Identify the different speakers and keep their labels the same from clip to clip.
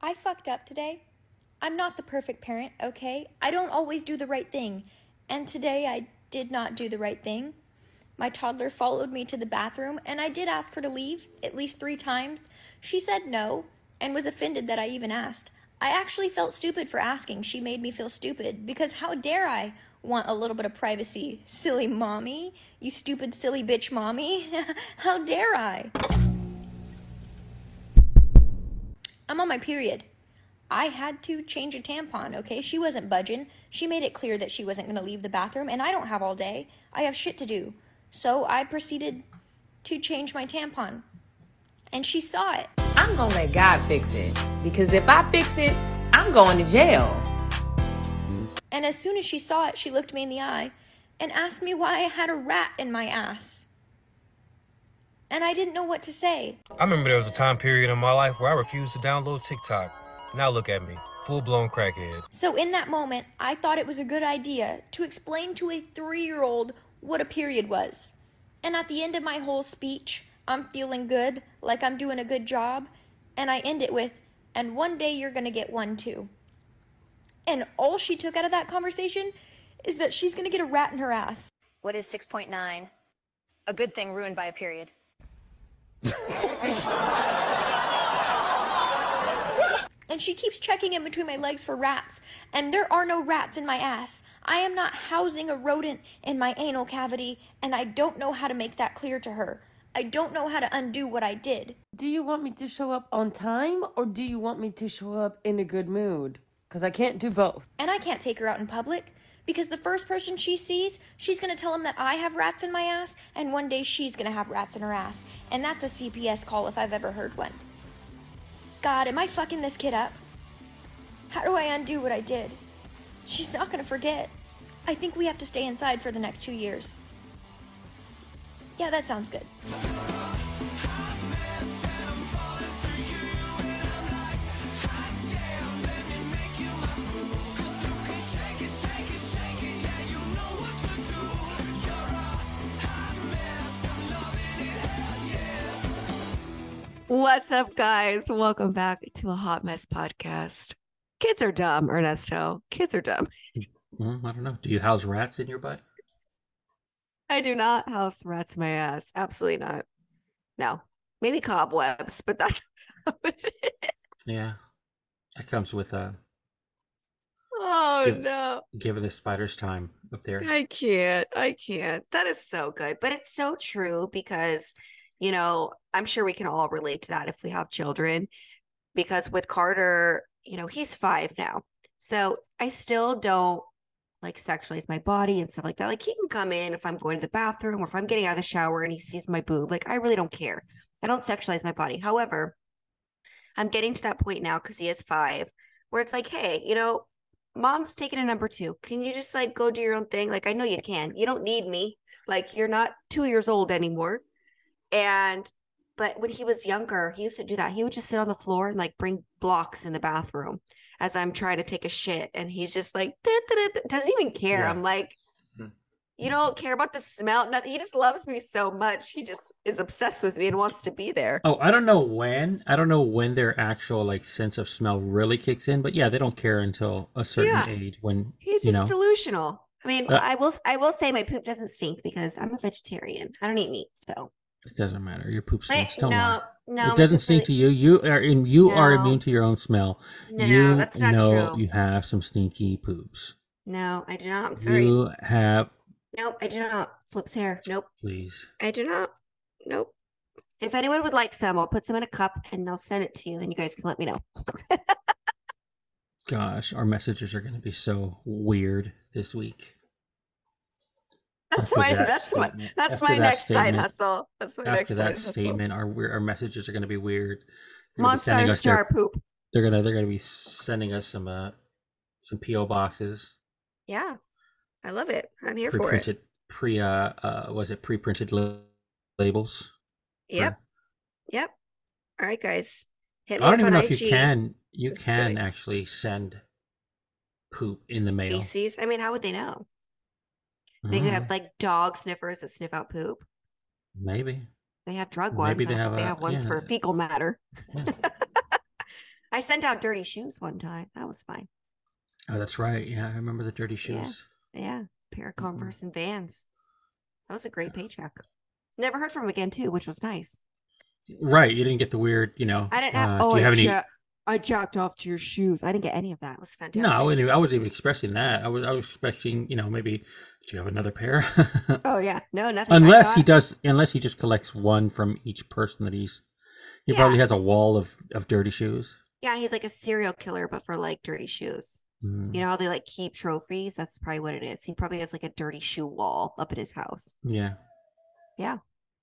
Speaker 1: I fucked up today. I'm not the perfect parent, okay? I don't always do the right thing. And today I did not do the right thing. My toddler followed me to the bathroom, and I did ask her to leave at least three times. She said no and was offended that I even asked. I actually felt stupid for asking. She made me feel stupid because how dare I want a little bit of privacy? Silly mommy. You stupid, silly bitch mommy. how dare I? I'm on my period. I had to change a tampon, okay? She wasn't budging. She made it clear that she wasn't going to leave the bathroom, and I don't have all day. I have shit to do. So I proceeded to change my tampon. And she saw it.
Speaker 2: I'm gonna let God fix it. Because if I fix it, I'm going to jail.
Speaker 1: And as soon as she saw it, she looked me in the eye and asked me why I had a rat in my ass. And I didn't know what to say.
Speaker 3: I remember there was a time period in my life where I refused to download TikTok. Now look at me, full blown crackhead.
Speaker 1: So in that moment, I thought it was a good idea to explain to a three year old what a period was. And at the end of my whole speech, I'm feeling good, like I'm doing a good job, and I end it with, and one day you're gonna get one too. And all she took out of that conversation is that she's gonna get a rat in her ass.
Speaker 4: What is 6.9? A good thing ruined by a period.
Speaker 1: And she keeps checking in between my legs for rats, and there are no rats in my ass. I am not housing a rodent in my anal cavity, and I don't know how to make that clear to her. I don't know how to undo what I did.
Speaker 5: Do you want me to show up on time or do you want me to show up in a good mood? Because I can't do both.
Speaker 1: And I can't take her out in public because the first person she sees, she's gonna tell him that I have rats in my ass, and one day she's gonna have rats in her ass. And that's a CPS call if I've ever heard one. God, am I fucking this kid up? How do I undo what I did? She's not gonna forget. I think we have to stay inside for the next two years. Yeah, that sounds good.
Speaker 6: What's up, guys? Welcome back to a Hot Mess podcast. Kids are dumb, Ernesto. Kids are dumb.
Speaker 7: Well, I don't know. Do you house rats in your butt?
Speaker 6: I do not house rats in my ass. Absolutely not. No, maybe cobwebs, but that's
Speaker 7: Yeah. That comes with a.
Speaker 6: oh
Speaker 7: give-
Speaker 6: no.
Speaker 7: giving the spiders time up there.
Speaker 6: I can't. I can't. That is so good. But it's so true because, you know, I'm sure we can all relate to that if we have children. Because with Carter, you know, he's five now. So I still don't like sexualize my body and stuff like that. Like he can come in if I'm going to the bathroom or if I'm getting out of the shower and he sees my boob. Like I really don't care. I don't sexualize my body. However, I'm getting to that point now because he is five where it's like, hey, you know, mom's taking a number two. Can you just like go do your own thing? Like, I know you can. You don't need me. Like, you're not two years old anymore. And, but when he was younger, he used to do that. He would just sit on the floor and like bring blocks in the bathroom as I'm trying to take a shit. And he's just like, "Da, da, da, da," doesn't even care.
Speaker 7: Yeah.
Speaker 6: I'm like,
Speaker 7: Mhm.
Speaker 6: you don't care about the smell. Nothing. He just loves me so much. He just is obsessed with me and wants to be there.
Speaker 7: Oh, I don't know when. I don't know when their actual like sense of smell really kicks in, but yeah, they don't care until a certain
Speaker 6: Yeah.
Speaker 7: age when
Speaker 6: He's
Speaker 7: you
Speaker 6: just
Speaker 7: know.
Speaker 6: delusional. I mean,
Speaker 7: Uh,
Speaker 6: I will I will say my poop doesn't stink because I'm a vegetarian. I don't eat meat, so
Speaker 7: It doesn't matter. Your poop stinks. Don't
Speaker 6: no,
Speaker 7: lie.
Speaker 6: no,
Speaker 7: it doesn't stink to you. You are in. You are immune to your own smell.
Speaker 6: No,
Speaker 7: you
Speaker 6: that's not
Speaker 7: know
Speaker 6: true.
Speaker 7: you have some stinky poops.
Speaker 6: No, I do not. I'm sorry.
Speaker 7: You have.
Speaker 6: Nope, I do not. Flips hair. Nope,
Speaker 7: Please.
Speaker 6: I do not. Nope. If anyone would like some, I'll put some in a cup and I'll send it to you. Then you guys can let me know.
Speaker 7: Gosh, our messages are going to be so weird this week.
Speaker 6: That's
Speaker 7: After
Speaker 6: my
Speaker 7: that
Speaker 6: that's my that's my
Speaker 7: that
Speaker 6: next side hustle. That's my next
Speaker 7: After that
Speaker 6: hustle.
Speaker 7: statement, our our messages are going to be weird. They're gonna be sending
Speaker 6: Monsters
Speaker 7: their-
Speaker 6: jar poop.
Speaker 7: They're gonna they're gonna be sending us some uh some PO boxes,
Speaker 6: Yeah, I love it. I'm here for it.
Speaker 7: pre uh uh was it pre-printed la- labels? for-
Speaker 6: Yep, yep. All right, guys, hit me
Speaker 7: I don't even know if you can you can actually send poop in the mail.
Speaker 6: feces. I mean, how would they know? They
Speaker 7: Mm,
Speaker 6: could have like dog sniffers that sniff out poop.
Speaker 7: maybe.
Speaker 6: They have drug
Speaker 7: Maybe
Speaker 6: ones.
Speaker 7: they have
Speaker 6: they
Speaker 7: a-
Speaker 6: have ones for fecal matter.
Speaker 7: Yeah.
Speaker 6: I sent out dirty shoes one time. That was fine.
Speaker 7: Oh, that's right. Yeah, I remember the dirty
Speaker 6: Yeah.
Speaker 7: shoes.
Speaker 6: Yeah, pair of
Speaker 7: Mhm.
Speaker 6: Converse and Vans. That was a great paycheck. Never heard from him again too, which was nice.
Speaker 7: Right. You didn't get the weird, you know.
Speaker 6: I didn't have.
Speaker 7: uh,
Speaker 6: oh,
Speaker 7: do you have
Speaker 6: I,
Speaker 7: any?
Speaker 6: ja- I jacked off to your shoes. I didn't get any of that. It was fantastic.
Speaker 7: No, I wasn't, even- I wasn't even expressing that. I was, I was expecting, you know, maybe. Do you have another pair?
Speaker 6: Oh yeah, no, nothing.
Speaker 7: Unless he does, unless he just collects one from each person that he's. He
Speaker 6: Yeah.
Speaker 7: probably has a wall of of dirty shoes.
Speaker 6: Yeah, he's like a serial killer, but for like dirty shoes.
Speaker 7: Mm,
Speaker 6: You know how they like keep trophies? That's probably what it is. He probably has like a dirty shoe wall up at his house.
Speaker 7: yeah. Yeah.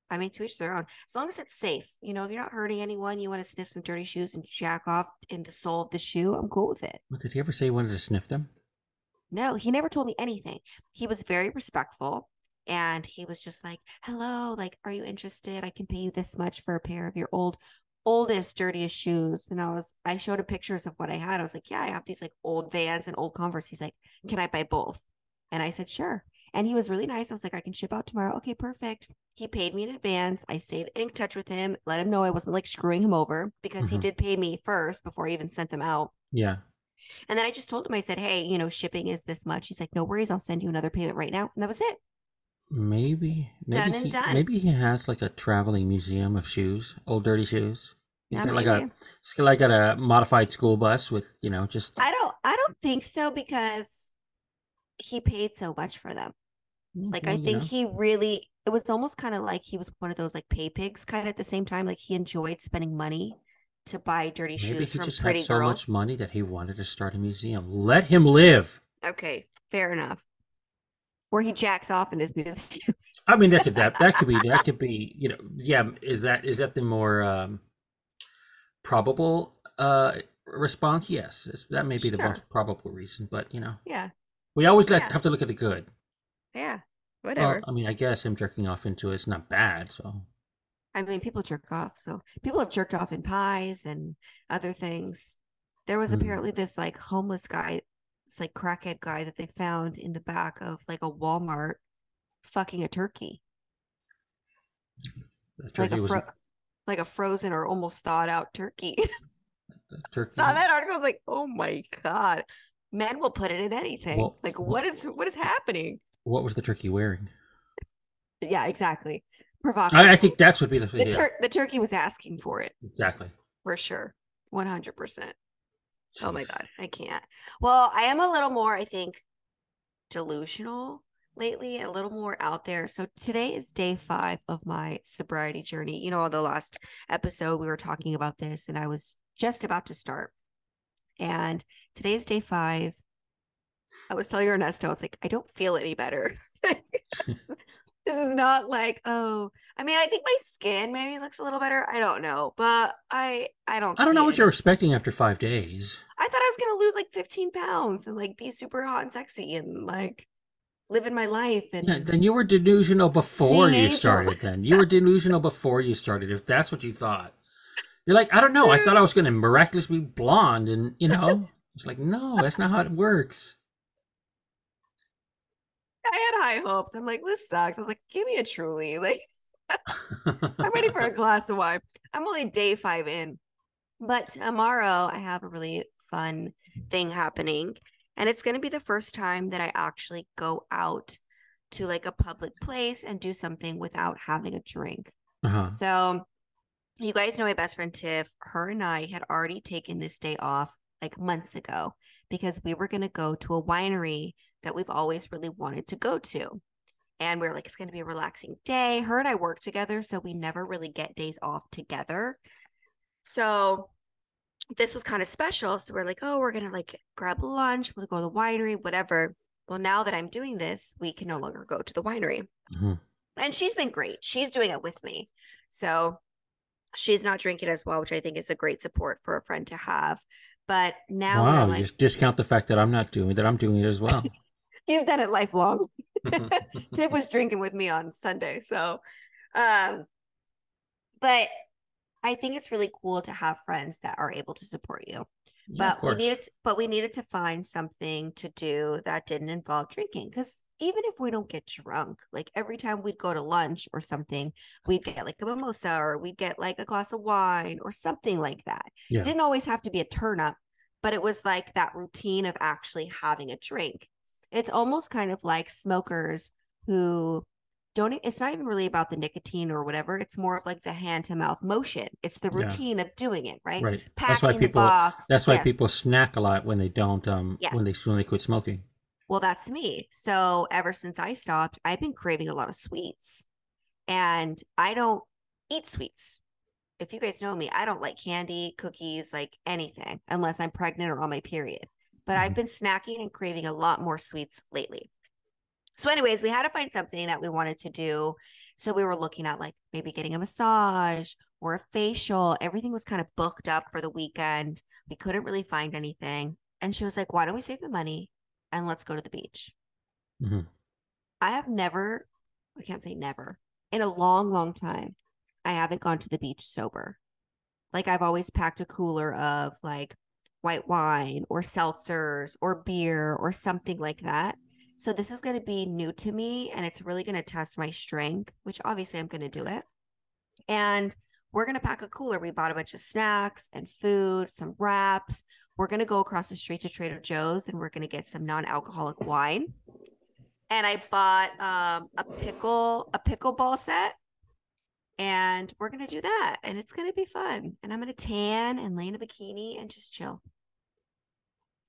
Speaker 6: I mean, to each their own. As long as it's safe, you know, if you're not hurting anyone, you want to sniff some dirty shoes and jack off in the sole of the shoe. I'm cool with it.
Speaker 7: Did he ever say he wanted to sniff them?
Speaker 6: No, he never told me anything. He was very respectful and he was just like, hello, like, are you interested? I can pay you this much for a pair of your old, oldest, dirtiest shoes. And I was, I showed him pictures of what I had. I was like, yeah, I have these like old Vans and old Converse. He's like, can I buy both? And I said, sure. And he was really nice. I was like, I can ship out tomorrow. Okay, perfect. He paid me in advance. I stayed in touch with him, let him know I wasn't like screwing him over because he
Speaker 7: Mhm.
Speaker 6: did pay me first before I even sent them out.
Speaker 7: Yeah.
Speaker 6: And then I just told him, I said, hey, you know, shipping is this much. He's like, no worries. I'll send you another payment right now. And that was it.
Speaker 7: Maybe. Maybe
Speaker 6: Done and
Speaker 7: he,
Speaker 6: done.
Speaker 7: Maybe he has like a traveling museum of shoes, old dirty shoes. He's got like a, he's got like a modified school bus with, you know, just
Speaker 6: I don't, I don't think so because he paid so much for them.
Speaker 7: Mm,
Speaker 6: Like, I think
Speaker 7: know.
Speaker 6: he really, it was almost kind of like he was one of those like pay pigs kind of at the same time. Like, he enjoyed spending money to buy dirty
Speaker 7: Maybe
Speaker 6: shoes
Speaker 7: he
Speaker 6: from
Speaker 7: just
Speaker 6: pretty
Speaker 7: had so
Speaker 6: girls.
Speaker 7: much money that he wanted to start a museum. Let him live.
Speaker 6: Okay, fair enough. Where he jacks off in his museum.
Speaker 7: I mean, that could that that could be that could be you know yeah is that is that the more um, probable uh response? Yes, that may be the
Speaker 6: Sure.
Speaker 7: most probable reason. But you know,
Speaker 6: yeah,
Speaker 7: we always let,
Speaker 6: Yeah.
Speaker 7: have to look at the good.
Speaker 6: yeah,
Speaker 7: Well,
Speaker 6: whatever.
Speaker 7: I mean, I guess him jerking off into it's not bad. So
Speaker 6: I mean, people jerk off. So people have jerked off in pies and other things. There was
Speaker 7: Mm.
Speaker 6: apparently this like homeless guy, this like crackhead guy that they found in the back of like a Walmart fucking a turkey.
Speaker 7: the
Speaker 6: Like
Speaker 7: turkey
Speaker 6: a fro- like a frozen or almost thawed out turkey.
Speaker 7: turkey.
Speaker 6: Saw that article, I was like, oh my God. Men will put it in anything.
Speaker 7: Well,
Speaker 6: like
Speaker 7: wh-
Speaker 6: what is what is happening?
Speaker 7: What was the turkey wearing?
Speaker 6: Yeah, exactly. Provocative.
Speaker 7: I, I think that's would be the,
Speaker 6: the, tur- the turkey was asking for it
Speaker 7: exactly.
Speaker 6: for sure. 100%. Oh my god, I can't. Well, I am a little more, I think, delusional lately, a little more out there. So today is day five of my sobriety journey. You know, on the last episode we were talking about this, and I was just about to start. And today is day five. I was telling Ernesto, I was like, I don't feel any better. this is not like, oh, I mean, I think my skin maybe looks a little better. I don't know, but I, I don't.
Speaker 7: I don't know what
Speaker 6: it.
Speaker 7: you're expecting after five days.
Speaker 6: I thought I was gonna lose like 15 pounds and like be super hot and sexy and like living my life and
Speaker 7: Yeah, then you were delusional before you
Speaker 6: angels.
Speaker 7: started. Then you were delusional before you started. If that's what you thought, you're like, I don't know. I thought I mm. was going to miraculously be blonde, and you know, it's like, no, that's not how it works.
Speaker 6: I had high hopes. I'm like, this sucks. I was like, give me a truly. Like I'm ready for a glass of wine. I'm only day five in. But tomorrow I have a really fun thing happening. And it's gonna be the first time that I actually go out to like a public place and do something without having a drink.
Speaker 7: uh-huh.
Speaker 6: So, you guys know my best friend Tiff. Her and I had already taken this day off like months ago because we were going to go to a winery that we've always really wanted to go to. And we are like, it's going to be a relaxing day. Her and I work together, so we never really get days off together. So, this was kind of special. So, we're like, oh, we're going to like grab lunch, we'll go to the winery, whatever. Well, now that I'm doing this, we can no longer go to the winery
Speaker 7: Mhm.
Speaker 6: and she's been great. She's doing it with me. So she's not drinking as well, which I think is a great support for a friend to have. But now we're
Speaker 7: Wow, you
Speaker 6: like,
Speaker 7: just discount the fact that I'm not doing that. I'm doing it as well.
Speaker 6: you've done it lifelong. Tiff was drinking with me on Sunday. So, um, but I think it's really cool to have friends that are able to support you.
Speaker 7: Yeah,
Speaker 6: But we needed, to, but we needed to find something to do that didn't involve drinking because even if we don't get drunk, like every time we'd go to lunch or something, we'd get like a mimosa or we'd get like a glass of wine or something like that.
Speaker 7: Yeah.
Speaker 6: Didn't always have to be a turn up, but it was like that routine of actually having a drink. It's almost kind of like smokers who don't it's not even really about the nicotine or whatever it's more of like the hand to mouth motion it's the
Speaker 7: Yeah.
Speaker 6: routine of doing it right
Speaker 7: Right.
Speaker 6: packing
Speaker 7: That's why
Speaker 6: the
Speaker 7: people.
Speaker 6: box
Speaker 7: That's why
Speaker 6: yes.
Speaker 7: people snack a lot when they don't. Um. yes. When they when they quit smoking.
Speaker 6: well that's me so ever since i stopped i've been craving a lot of sweets and i don't eat sweets if you guys know me i don't like candy cookies like anything unless i'm pregnant or on my period but i've
Speaker 7: Mhm.
Speaker 6: been snacking and craving a lot more sweets lately so anyways we had to find something that we wanted to do so we were looking at like maybe getting a massage or a facial everything was kind of booked up for the weekend we couldn't really find anything and she was like why don't we save the money and let's go to the beach
Speaker 7: Mhm.
Speaker 6: I have never, I can't say never, in a long, long time, I haven't gone to the beach sober. Like I've always packed a cooler of like white wine or seltzers or beer or something like that. So this is going to be new to me and it's really going to test my strength, which obviously I'm going to do it. And we're going to pack a cooler. We bought a bunch of snacks and food, some wraps. We're going to go across the street to Trader Joe's and we're going to get some non-alcoholic wine and I bought um a pickle a pickleball set and we're gonna do that and it's gonna be fun and I'm gonna tan and lay in a bikini and just chill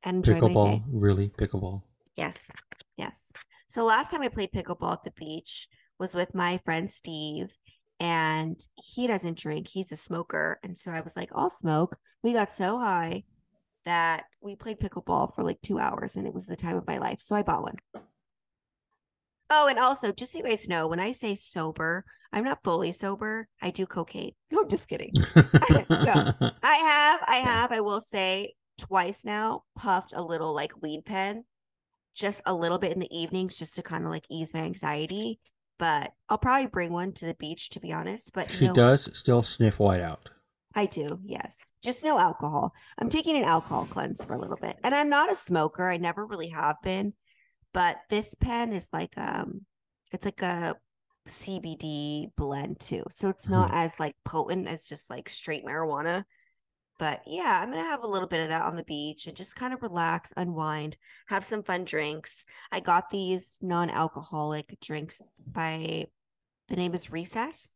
Speaker 6: and enjoy my day.
Speaker 7: Pickleball, really pickleball.
Speaker 6: Yes, yes. So last time I played pickleball at the beach was with my friend Steve, and he doesn't drink. He's a smoker, and so I was like, "I'll smoke." We got so high that we played pickleball for like two hours, and it was the time of my life. So I bought one. Oh, and also, just so you guys know, when I say sober, I'm not fully sober. I do cocaine. No, I'm just kidding. No. I have, I have, I will say twice now, puffed a little like weed pen, just a little bit in the evenings, just to kind of like ease my anxiety. But I'll probably bring one to the beach, to be honest. But
Speaker 7: she
Speaker 6: no,
Speaker 7: does still sniff white out.
Speaker 6: I do, yes. Just no alcohol. I'm taking an alcohol cleanse for a little bit. And I'm not a smoker. I never really have been. But this pen is like um it's like a CBD blend too. So it's not as like potent as just like straight marijuana. But yeah, I'm gonna have a little bit of that on the beach and just kind of relax, unwind, have some fun drinks. I got these non-alcoholic drinks by the name is Recess,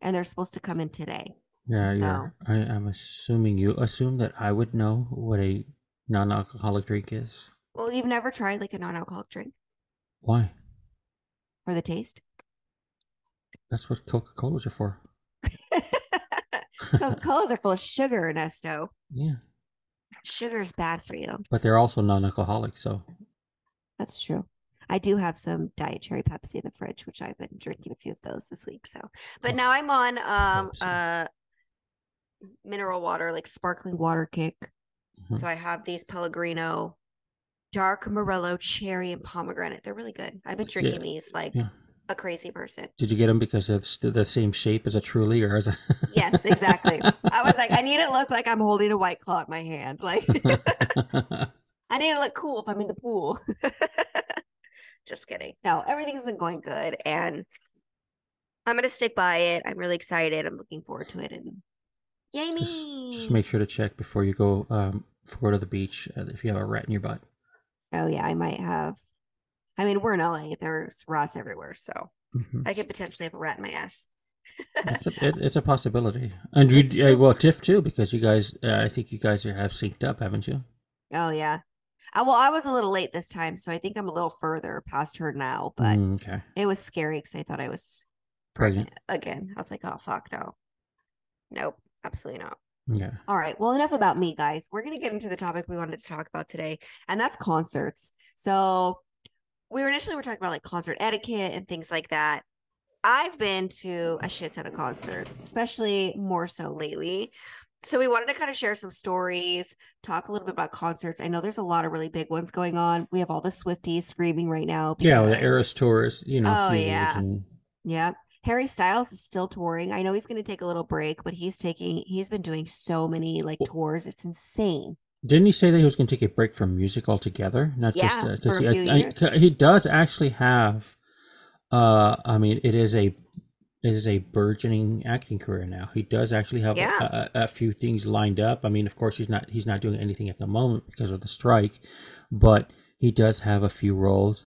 Speaker 6: and they're supposed to come in today.
Speaker 7: Yeah,
Speaker 6: So-
Speaker 7: you're. I, I'm assuming you assume that I would know what a non-alcoholic drink is.
Speaker 6: Well, you've never tried like a non-alcoholic drink
Speaker 7: Why?
Speaker 6: for the taste?
Speaker 7: That's what Coca-Colas are for.
Speaker 6: Coca-Colas are full of sugar, Ernesto.
Speaker 7: Yeah,
Speaker 6: Sugar is bad for you.
Speaker 7: but they're also non-alcoholic. So
Speaker 6: That's true. I do have some diet cherry Pepsi in the fridge, which I've been drinking a few of those this week. So, but
Speaker 7: Oh,
Speaker 6: now I'm on um
Speaker 7: Pepsi.
Speaker 6: uh mineral water, like sparkling water kick.
Speaker 7: Mhm.
Speaker 6: So I have these Pellegrino dark Morello cherry and pomegranate. They're really good. I've been
Speaker 7: Yeah,
Speaker 6: drinking these like
Speaker 7: yeah.
Speaker 6: A crazy person.
Speaker 7: did you get them because it's the same shape as a Truly, or as a?
Speaker 6: Yes, exactly. I was like, I need it look like I'm holding a white claw in my hand. Like I need to look cool if I'm in the pool. Just kidding. No, everything's been going good and I'm gonna stick by it. I'm really excited. I'm looking forward to it and yay
Speaker 7: just,
Speaker 6: me.
Speaker 7: just make sure to check before you go. Um, go to the beach uh, if you have a rat in your butt.
Speaker 6: Oh yeah, I might have. I mean, we're in LA. There's rats everywhere, so
Speaker 7: Mhm.
Speaker 6: I could potentially have a rat in my ass.
Speaker 7: It's a, it, it's a possibility, and you, uh, well, Tiff too, because you guys, uh, I think you guys have synced up, haven't you?
Speaker 6: Oh yeah. Uh, well, I was a little late this time, so I think I'm a little further past her now. But
Speaker 7: Mm, okay,
Speaker 6: it was scary because I thought I was
Speaker 7: pregnant.
Speaker 6: again. I was like, oh fuck no, nope, absolutely not.
Speaker 7: Yeah,
Speaker 6: All right. Well, enough about me, guys. We're going to get into the topic we wanted to talk about today, and that's concerts. So, we were initially were talking about like concert etiquette and things like that. I've been to a shit ton of concerts, especially more so lately. So, we wanted to kind of share some stories, talk a little bit about concerts. I know there's a lot of really big ones going on. We have all the Swifties screaming right now.
Speaker 7: yeah. well, The Eras tour is, you know,
Speaker 6: Oh, yeah.
Speaker 7: and-
Speaker 6: yeah. Harry Styles is still touring. I know he's going to take a little break, but he's taking he's been doing so many like tours. It's insane.
Speaker 7: Didn't he say that he was going to take a break from music altogether? Not just because
Speaker 6: for
Speaker 7: he, I-
Speaker 6: years.
Speaker 7: I- he does actually have. Uh, I mean, it is a it is a burgeoning acting career now. He does actually have
Speaker 6: Yeah.
Speaker 7: a, a, a few things lined up. I mean, of course, he's not he's not doing anything at the moment because of the strike, but he does have a few roles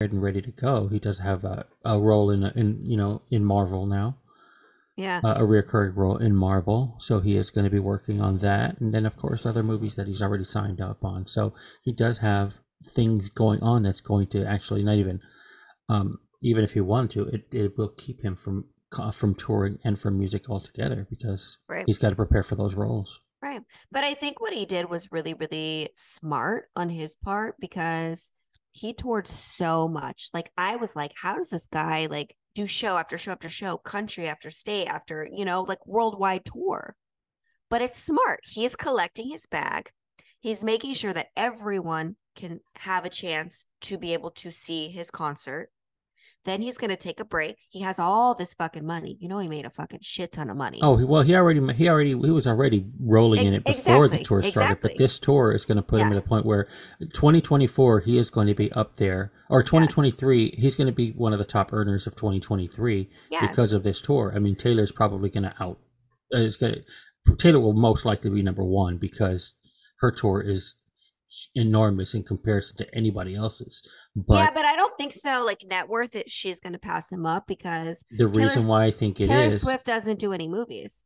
Speaker 7: and ready to go. He does have a, a role in in you know in Marvel now
Speaker 6: Yeah.
Speaker 7: uh, a recurring role in Marvel, so he is going to be working on that, and then of course other movies that he's already signed up on. So he does have things going on that's going to actually not even, um, even if he wanted to, it, it will keep him from uh, from touring and from music altogether because
Speaker 6: Right.
Speaker 7: he's got to prepare for those roles.
Speaker 6: Right. But I think what he did was really, really smart on his part because he toured so much. Like I was like, how does this guy like do show after show after show, country after state after, you know, like worldwide tour? But it's smart. He's collecting his bag. He's making sure that everyone can have a chance to be able to see his concert. Then he's going to take a break. He has all this fucking money. You know, he made a fucking shit ton of money.
Speaker 7: Oh well, he already he already he was already rolling in it before the tour started, but this tour is going to put him at
Speaker 6: Yes.
Speaker 7: a point where 2024 he is going to be up there, or 2023 he's going to be one of the top earners of 2023
Speaker 6: yes.
Speaker 7: because of this tour. I mean, Taylor's probably going to out uh, is going Taylor will most likely be number one because her tour is enormous in comparison to anybody else's. But
Speaker 6: yeah, but I don't think so. Like net worth, it she's going to pass him up because
Speaker 7: the
Speaker 6: Taylor
Speaker 7: reason why I think it
Speaker 6: Taylor
Speaker 7: is
Speaker 6: Swift doesn't do any movies.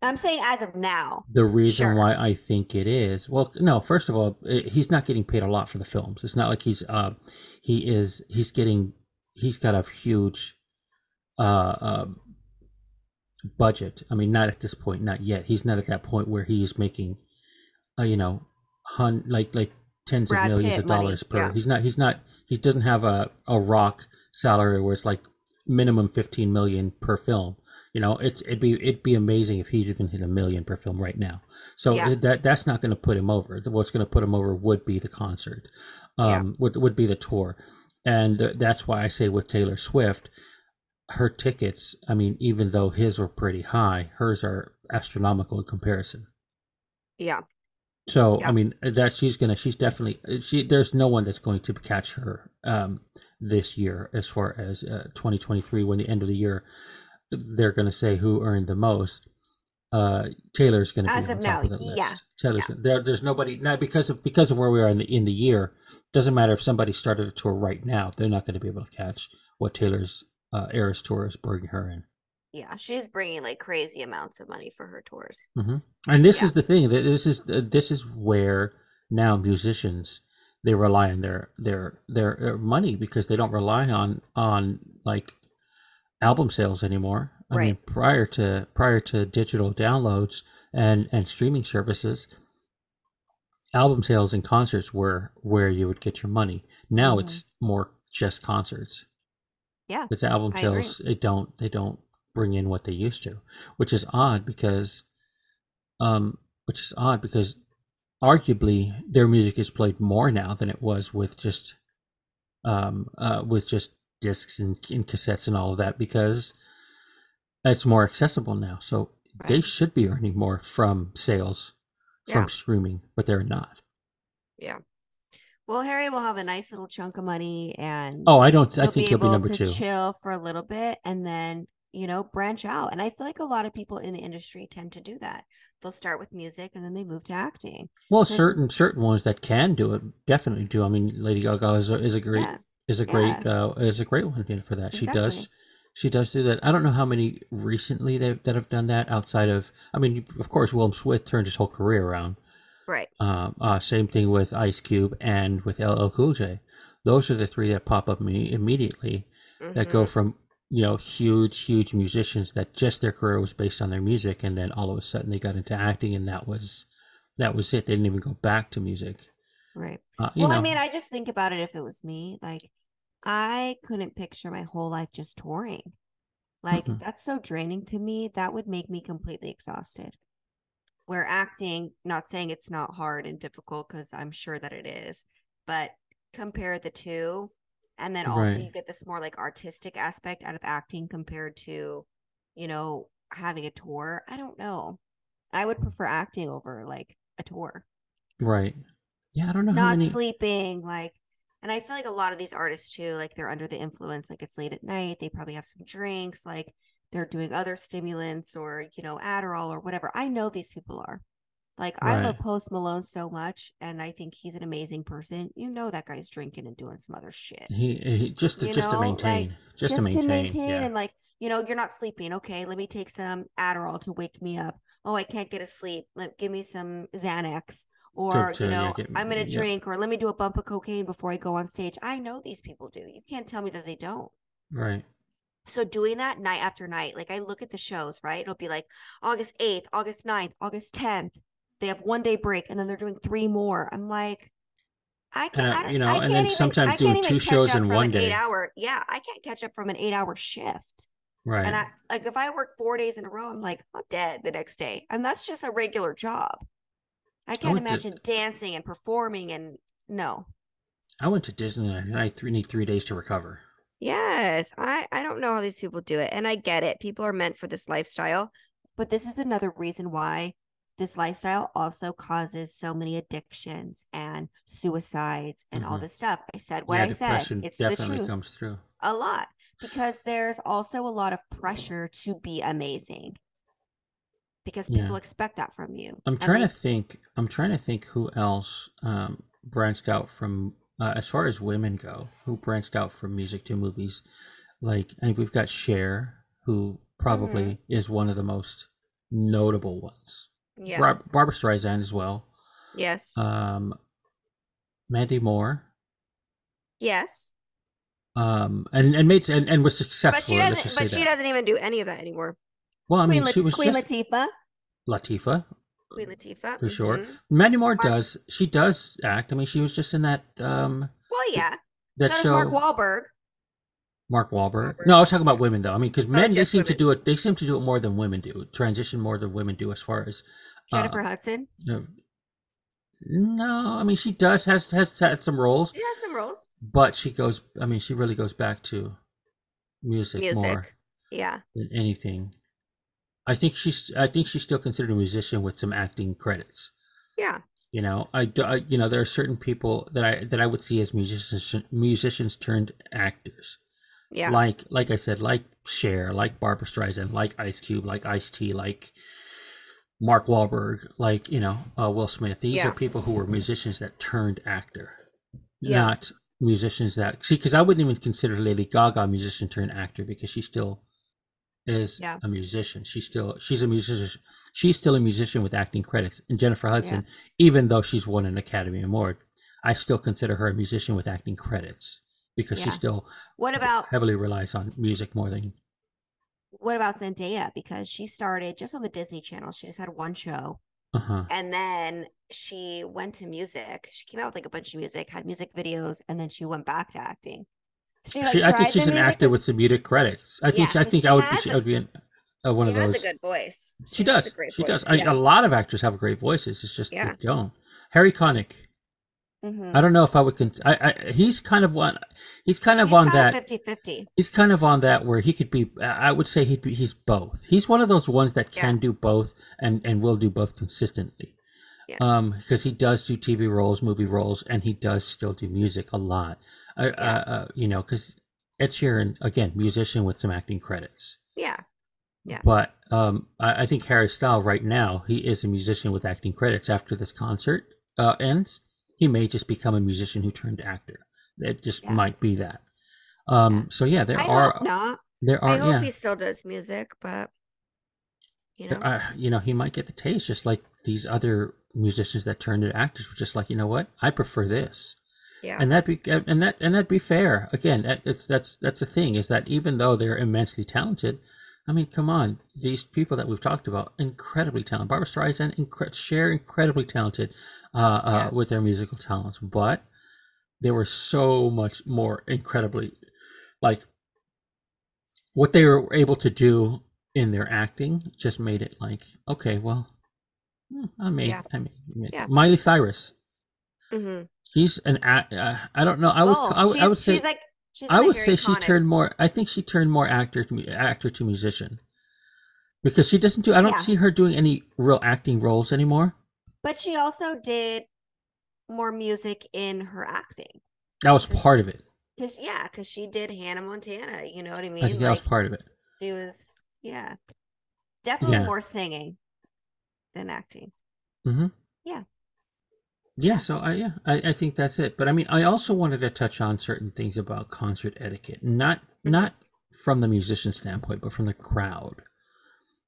Speaker 6: I'm saying as of now.
Speaker 7: The reason
Speaker 6: Sure.
Speaker 7: why I think it is well, no. First of all, eh, he's not getting paid a lot for the films. It's not like he's uh, he is he's getting he's got a huge uh, uh budget. I mean, not at this point, not yet. He's not at that point where he's making, uh, you know, hun like like tens
Speaker 6: Brad
Speaker 7: of millions
Speaker 6: Pitt
Speaker 7: of
Speaker 6: money,
Speaker 7: dollars per.
Speaker 6: yeah.
Speaker 7: He's not. He's not. He doesn't have a a rock salary where it's like minimum fifteen million per film. You know, it's it'd be it'd be amazing if he's even hit a million per film right now. So
Speaker 6: Yeah.
Speaker 7: that that's not going to put him over. What's going to put him over would be the concert, um, would would be the tour, and th- that's why I say with Taylor Swift, her tickets. I mean, even though his were pretty high, hers are astronomical in comparison.
Speaker 6: Yeah.
Speaker 7: So
Speaker 6: Yeah.
Speaker 7: I mean that she's gonna she's definitely she there's no one that's going to catch her um this year as far as uh, 2023 when the end of the year they're gonna say who earned the most. Uh, Taylor's gonna
Speaker 6: As
Speaker 7: be
Speaker 6: of
Speaker 7: on top
Speaker 6: now,
Speaker 7: of the
Speaker 6: yeah,
Speaker 7: list. Taylor's there. There's nobody now because of because of where we are in the in the year. Doesn't matter if somebody started a tour right now; they're not going to be able to catch what Taylor's uh, Eras tour is bringing her in.
Speaker 6: Yeah. She's bringing like crazy amounts of money for her tours.
Speaker 7: hmm And this
Speaker 6: Yeah.
Speaker 7: is the thing that this is uh, this is where now musicians they rely on their their their uh, money because they don't rely on on like album sales anymore. I mean, prior to prior to digital downloads and and streaming services, album sales and concerts were where you would get your money. Now
Speaker 6: Mhm.
Speaker 7: it's more just concerts.
Speaker 6: Yeah.
Speaker 7: It's album
Speaker 6: I agree.
Speaker 7: sales. They don't they don't bring in what they used to, which is odd because, um, which is odd because, arguably their music is played more now than it was with just, um, uh, with just discs and, and cassettes and all of that because it's more accessible now. So they should be earning more from sales from
Speaker 6: Yeah.
Speaker 7: streaming, but they're not.
Speaker 6: Yeah. Well, Harry will have a nice little chunk of money and
Speaker 7: Oh, I don't. I think
Speaker 6: be
Speaker 7: he'll be number
Speaker 6: to
Speaker 7: two.
Speaker 6: chill for a little bit and then, you know, branch out. And I feel like a lot of people in the industry tend to do that. They'll start with music and then they move to acting.
Speaker 7: Well,
Speaker 6: Because-
Speaker 7: certain certain ones that can do it definitely do. I mean, Lady Gaga is a, is a great
Speaker 6: Yeah.
Speaker 7: is a great
Speaker 6: Yeah.
Speaker 7: uh, is a great one for that. She does she does do that. I don't know how many recently that that have done that outside of. I mean, of course, Willem Smith turned his whole career around.
Speaker 6: Right.
Speaker 7: Um, uh, same thing with Ice Cube and with LL Cool J. Those are the three that pop up me immediately that go
Speaker 6: Mhm.
Speaker 7: from you know huge huge musicians that just their career was based on their music, and then all of a sudden they got into acting, and that was that was it. They didn't even go back to music.
Speaker 6: Right.
Speaker 7: Uh,
Speaker 6: Well,
Speaker 7: know,
Speaker 6: I mean, I just think about it if it was me, like I couldn't picture my whole life just touring. Like
Speaker 7: Mm-mm.
Speaker 6: that's so draining to me. That would make me completely exhausted. Where acting, not saying it's not hard and difficult because I'm sure that it is, but compare the two. And then also
Speaker 7: Right.
Speaker 6: you get this more like artistic aspect out of acting compared to, you know, having a tour. I don't know. I would prefer acting over like a tour.
Speaker 7: Right. Yeah, I don't know how
Speaker 6: Not
Speaker 7: many.
Speaker 6: sleeping, like and I feel like a lot of these artists too, like they're under the influence, like it's late at night, they probably have some drinks, like they're doing other stimulants or, you know, Adderall or whatever. I know these people are. Like I love Post Malone so much and I think he's an amazing person. You know that guy's drinking and doing some other shit.
Speaker 7: He, he just to,
Speaker 6: You
Speaker 7: just to
Speaker 6: know, like,
Speaker 7: maintain, just, to maintain. yeah.
Speaker 6: and like you know you're not sleeping okay let me take some adderall to wake me up oh i can't get a sleep let give me some xanax or
Speaker 7: to,
Speaker 6: you
Speaker 7: yeah,
Speaker 6: know
Speaker 7: get-
Speaker 6: i'm gonna
Speaker 7: yeah.
Speaker 6: drink or let me do a bump of cocaine before i go on stage i know these people do you can't tell me that they don't
Speaker 7: right.
Speaker 6: so doing that night after night like i look at the shows right it'll be like august 8th august 9th august 10th they have one day break and then they're doing three more i'm like I can't,
Speaker 7: uh, you know,
Speaker 6: I
Speaker 7: and then
Speaker 6: even,
Speaker 7: sometimes
Speaker 6: I
Speaker 7: doing two shows in one day.
Speaker 6: eight hour. Yeah, I can't catch up from an eight hour shift.
Speaker 7: Right.
Speaker 6: And I like if I work four days in a row, I'm like, I'm dead the next day. And that's just a regular job. I can't
Speaker 7: to-
Speaker 6: imagine dancing and performing and no.
Speaker 7: I went to Disneyland and I need three days to recover.
Speaker 6: Yes, I I don't know how these people do it. And I get it. People are meant for this lifestyle. But this is another reason why this lifestyle also causes so many addictions and suicides and all
Speaker 7: Mhm.
Speaker 6: this stuff. I said what
Speaker 7: yeah,
Speaker 6: I said. It's the truth.
Speaker 7: comes through.
Speaker 6: a lot because there's also a lot of pressure to be amazing because
Speaker 7: Yeah.
Speaker 6: people expect that from you.
Speaker 7: I'm trying
Speaker 6: they-
Speaker 7: to think. I'm trying to think who else um, branched out from uh, as far as women go. Who branched out from music to movies? Like, I think we've got Cher, who probably
Speaker 6: Mm-hmm.
Speaker 7: is one of the most notable ones.
Speaker 6: Yeah.
Speaker 7: Bar- Barbra Streisand as well.
Speaker 6: yes.
Speaker 7: Um, Mandy Moore.
Speaker 6: yes.
Speaker 7: Um, and and made and, and was successful.
Speaker 6: But she doesn't but she
Speaker 7: that.
Speaker 6: doesn't even do any of that anymore.
Speaker 7: Well, I
Speaker 6: Queen,
Speaker 7: mean, she was
Speaker 6: Queen
Speaker 7: just
Speaker 6: Latifah.
Speaker 7: Latifah
Speaker 6: Queen Latifah.
Speaker 7: for sure.
Speaker 6: mhm.
Speaker 7: Mandy Moore
Speaker 6: Mark-
Speaker 7: does. She does act. I mean, she was just in that um
Speaker 6: Well, yeah.
Speaker 7: that
Speaker 6: so does
Speaker 7: show.
Speaker 6: Mark Wahlberg.
Speaker 7: Mark Wahlberg.
Speaker 6: Wahlberg.
Speaker 7: No, I was talking about women though. I mean, because men they
Speaker 6: just
Speaker 7: seem to do it. They seem to do it more than women do. Transition more than women do as far as.
Speaker 6: Jennifer
Speaker 7: uh,
Speaker 6: Hudson.
Speaker 7: no, no, I mean she does has has had some roles,
Speaker 6: She has some roles.
Speaker 7: but she goes. I mean, she really goes back to music, more
Speaker 6: Yeah.
Speaker 7: than anything. I think she's. I think she's still considered a musician with some acting credits.
Speaker 6: Yeah.
Speaker 7: You know, I, I you know there are certain people that I that I would see as musicians musicians turned actors.
Speaker 6: Yeah.
Speaker 7: Like like I said, like Cher, like Barbra Streisand, like Ice Cube, like Ice T, like Mark Wahlberg, like you know uh, Will Smith. These
Speaker 6: Yeah.
Speaker 7: are people who were musicians that turned actor,
Speaker 6: Yeah.
Speaker 7: not musicians that see. Because I wouldn't even consider Lady Gaga a musician turned actor because she still is
Speaker 6: Yeah.
Speaker 7: a musician. She's still she's a musician. She's still a musician with acting credits. And Jennifer Hudson, even though she's won an Academy Award, I still consider her a musician with acting credits because she still
Speaker 6: What about
Speaker 7: heavily relies on music more than
Speaker 6: what about Zendaya? Because she started just on the Disney Channel. She just had one show.
Speaker 7: uh huh.
Speaker 6: And then she went to music. She came out with like a bunch of music, had music videos, and then she went back to acting. She, like,
Speaker 7: She, I think she's an actor
Speaker 6: 'cause
Speaker 7: with some music credits. I think
Speaker 6: Yeah,
Speaker 7: I think
Speaker 6: she
Speaker 7: I would be,
Speaker 6: has
Speaker 7: she,
Speaker 6: a-
Speaker 7: I would be an, uh, one
Speaker 6: she
Speaker 7: of
Speaker 6: has
Speaker 7: those.
Speaker 6: a good voice.
Speaker 7: she
Speaker 6: has
Speaker 7: does. She
Speaker 6: voice,
Speaker 7: does.
Speaker 6: Yeah.
Speaker 7: a lot of actors have great voices. It's just
Speaker 6: Yeah.
Speaker 7: they don't. Harry Connick.
Speaker 6: Mhm.
Speaker 7: I don't know if I would. Con- I, I he's kind of one. He's kind of
Speaker 6: He's
Speaker 7: on
Speaker 6: kind
Speaker 7: that.
Speaker 6: of 50 50.
Speaker 7: He's kind of on that where he could be. I would say he'd be, he's both. He's one of those ones that can
Speaker 6: Yeah.
Speaker 7: do both and and will do both consistently.
Speaker 6: Yes.
Speaker 7: Um, because he does do TV roles, movie roles, and he does still do music a lot. Uh,
Speaker 6: Yeah.
Speaker 7: uh, uh, you know, because Ed Sheeran again, musician with some acting credits.
Speaker 6: yeah. Yeah.
Speaker 7: But um, I, I think Harry Styles right now he is a musician with acting credits. After this concert uh, ends, he may just become a musician who turned actor. It just
Speaker 6: Yeah.
Speaker 7: might be that. Um, so yeah, there
Speaker 6: I
Speaker 7: are
Speaker 6: hope not.
Speaker 7: there are.
Speaker 6: I hope
Speaker 7: yeah.
Speaker 6: he still does music, but you know,
Speaker 7: are- you know, he might get the taste just like these other musicians that turned into actors were just like, you know what, I prefer this,
Speaker 6: yeah.
Speaker 7: and that be and that and that be fair. Again, that, it's that's that's the thing is that even though they're immensely talented, I mean, come on, these people that we've talked about, incredibly talented. Barbra Streisand, incre- Cher, incredibly talented uh,
Speaker 6: Yeah.
Speaker 7: uh, with their musical talents, but they were so much more incredibly like what they were able to do in their acting just made it like okay well hmm, i made
Speaker 6: Yeah.
Speaker 7: i mean
Speaker 6: Yeah.
Speaker 7: miley cyrus
Speaker 6: hmm
Speaker 7: she's an uh, i don't know i would
Speaker 6: oh,
Speaker 7: I, would- I would say
Speaker 6: she's like she's
Speaker 7: i would say she turned more i think she turned more actor to actor to musician because she doesn't do. I don't
Speaker 6: Yeah.
Speaker 7: see her doing any real acting roles anymore.
Speaker 6: But she also did more music in her acting.
Speaker 7: That was part of it.
Speaker 6: Cause yeah, cause she did Hannah Montana. You know what I mean?
Speaker 7: I think that was part of it.
Speaker 6: she was yeah, definitely
Speaker 7: Yeah.
Speaker 6: more singing than acting.
Speaker 7: Mm-hmm.
Speaker 6: Yeah.
Speaker 7: Yeah, so I yeah, I, I think that's it. But I mean I also wanted to touch on certain things about concert etiquette. Not
Speaker 6: Mm-hmm.
Speaker 7: not from the musician standpoint, but from the crowd.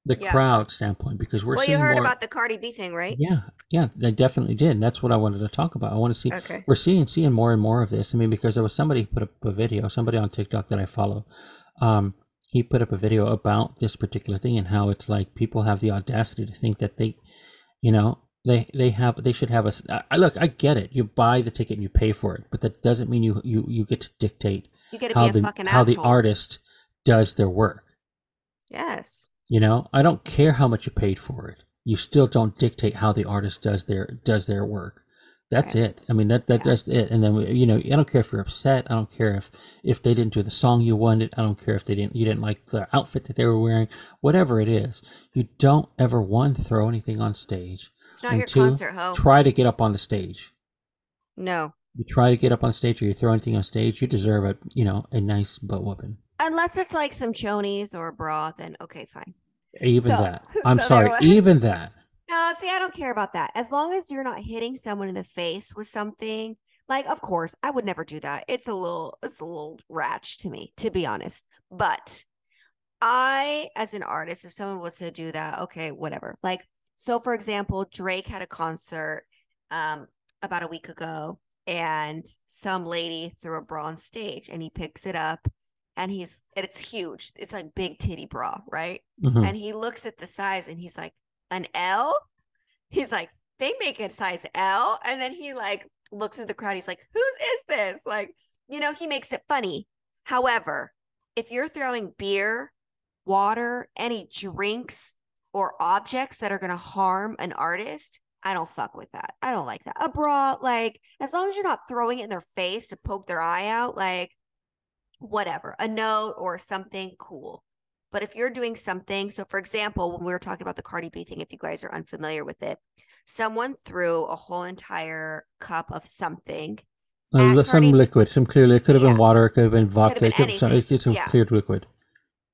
Speaker 7: The
Speaker 6: Yeah.
Speaker 7: crowd standpoint, because we're
Speaker 6: well,
Speaker 7: seeing
Speaker 6: you heard
Speaker 7: more
Speaker 6: about the Cardi B thing, right?
Speaker 7: Yeah, yeah, they definitely did. And that's what I wanted to talk about. I want to see
Speaker 6: Okay.
Speaker 7: we're seeing seeing more and more of this. I mean, because there was somebody put up a video, somebody on TikTok that I follow. Um, he put up a video about this particular thing and how it's like people have the audacity to think that they, you know, they they have they should have a. I, look, I get it. You buy the ticket and you pay for it, but that doesn't mean you you you get to dictate
Speaker 6: get to
Speaker 7: how the how
Speaker 6: asshole.
Speaker 7: the artist does their work.
Speaker 6: Yes.
Speaker 7: You know, I don't care how much you paid for it. You still don't dictate how the artist does their does their work. That's
Speaker 6: Right.
Speaker 7: it. I mean, that that
Speaker 6: Yeah.
Speaker 7: that's it. And then you know, I don't care if you're upset. I don't care if if they didn't do the song you wanted. I don't care if they didn't you didn't like the outfit that they were wearing. Whatever it is, you don't ever one throw anything on stage.
Speaker 6: It's not
Speaker 7: and
Speaker 6: your
Speaker 7: two,
Speaker 6: concert, ho.
Speaker 7: try to get up on the stage.
Speaker 6: no.
Speaker 7: You try to get up on stage or you throw anything on stage, you deserve a you know a nice butt whooping.
Speaker 6: Unless it's like some chonies or a bra, then okay, fine.
Speaker 7: Even
Speaker 6: So-
Speaker 7: that. I'm
Speaker 6: so
Speaker 7: sorry. Even that.
Speaker 6: No, see, I don't care about that. As long as you're not hitting someone in the face with something, like of course, I would never do that. It's a little it's a little ratch to me, to be honest. But I, as an artist, if someone was to do that, okay, whatever. Like, so for example, Drake had a concert um about a week ago, and some lady threw a bra on stage and he picks it up and he's and it's huge. It's like big titty bra, right?
Speaker 7: Mhm.
Speaker 6: and he looks at the size and he's like an l he's like they make it size l and then he like looks at the crowd he's like whose is this like you know he makes it funny however if you're throwing beer water any drinks or objects that are going to harm an artist i don't fuck with that i don't like that a bra like as long as you're not throwing it in their face to poke their eye out like whatever a note or something cool but if you're doing something, so for example, when we were talking about the Cardi B thing, if you guys are unfamiliar with it, someone threw a whole entire cup of something.
Speaker 7: Some
Speaker 6: Cardi-
Speaker 7: liquid, some clearly it could have
Speaker 6: Yeah.
Speaker 7: been water, it could have been vodka,
Speaker 6: been
Speaker 7: it could have some, it's some
Speaker 6: Yeah.
Speaker 7: clear liquid.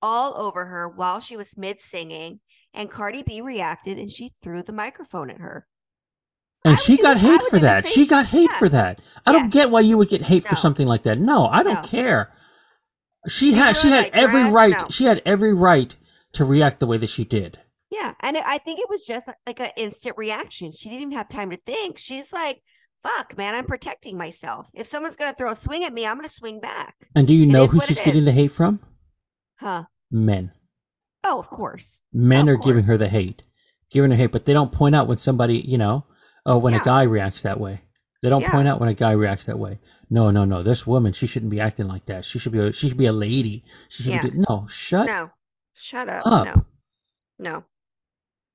Speaker 6: all over her while she was mid singing, and Cardi B reacted and she threw the microphone at her.
Speaker 7: And
Speaker 6: would
Speaker 7: she
Speaker 6: do
Speaker 7: got hate for that. She got hate for that. I don't get why you would get hate for something like that. No, I don't
Speaker 6: No.
Speaker 7: care. She had she had every
Speaker 6: dress?
Speaker 7: right.
Speaker 6: No.
Speaker 7: She had every right to react the way that she did.
Speaker 6: Yeah. And I think it was just like an instant reaction. She didn't even have time to think. She's like, fuck, man, I'm protecting myself. If someone's going to throw a swing at me, I'm going to swing back.
Speaker 7: And do you know who she's getting
Speaker 6: is.
Speaker 7: the hate from?
Speaker 6: Huh.
Speaker 7: Men.
Speaker 6: Oh, of course.
Speaker 7: Men are giving her the hate, giving her hate, but they don't point out when somebody, you know, oh, when
Speaker 6: Yeah.
Speaker 7: a guy reacts that way. They don't
Speaker 6: Yeah.
Speaker 7: point out when a guy reacts that way. No, no, no. This woman, she shouldn't be acting like that. She should be. A, she should be a lady. She should
Speaker 6: Yeah.
Speaker 7: be. No, shut
Speaker 6: No. Shut up.
Speaker 7: up.
Speaker 6: No. No.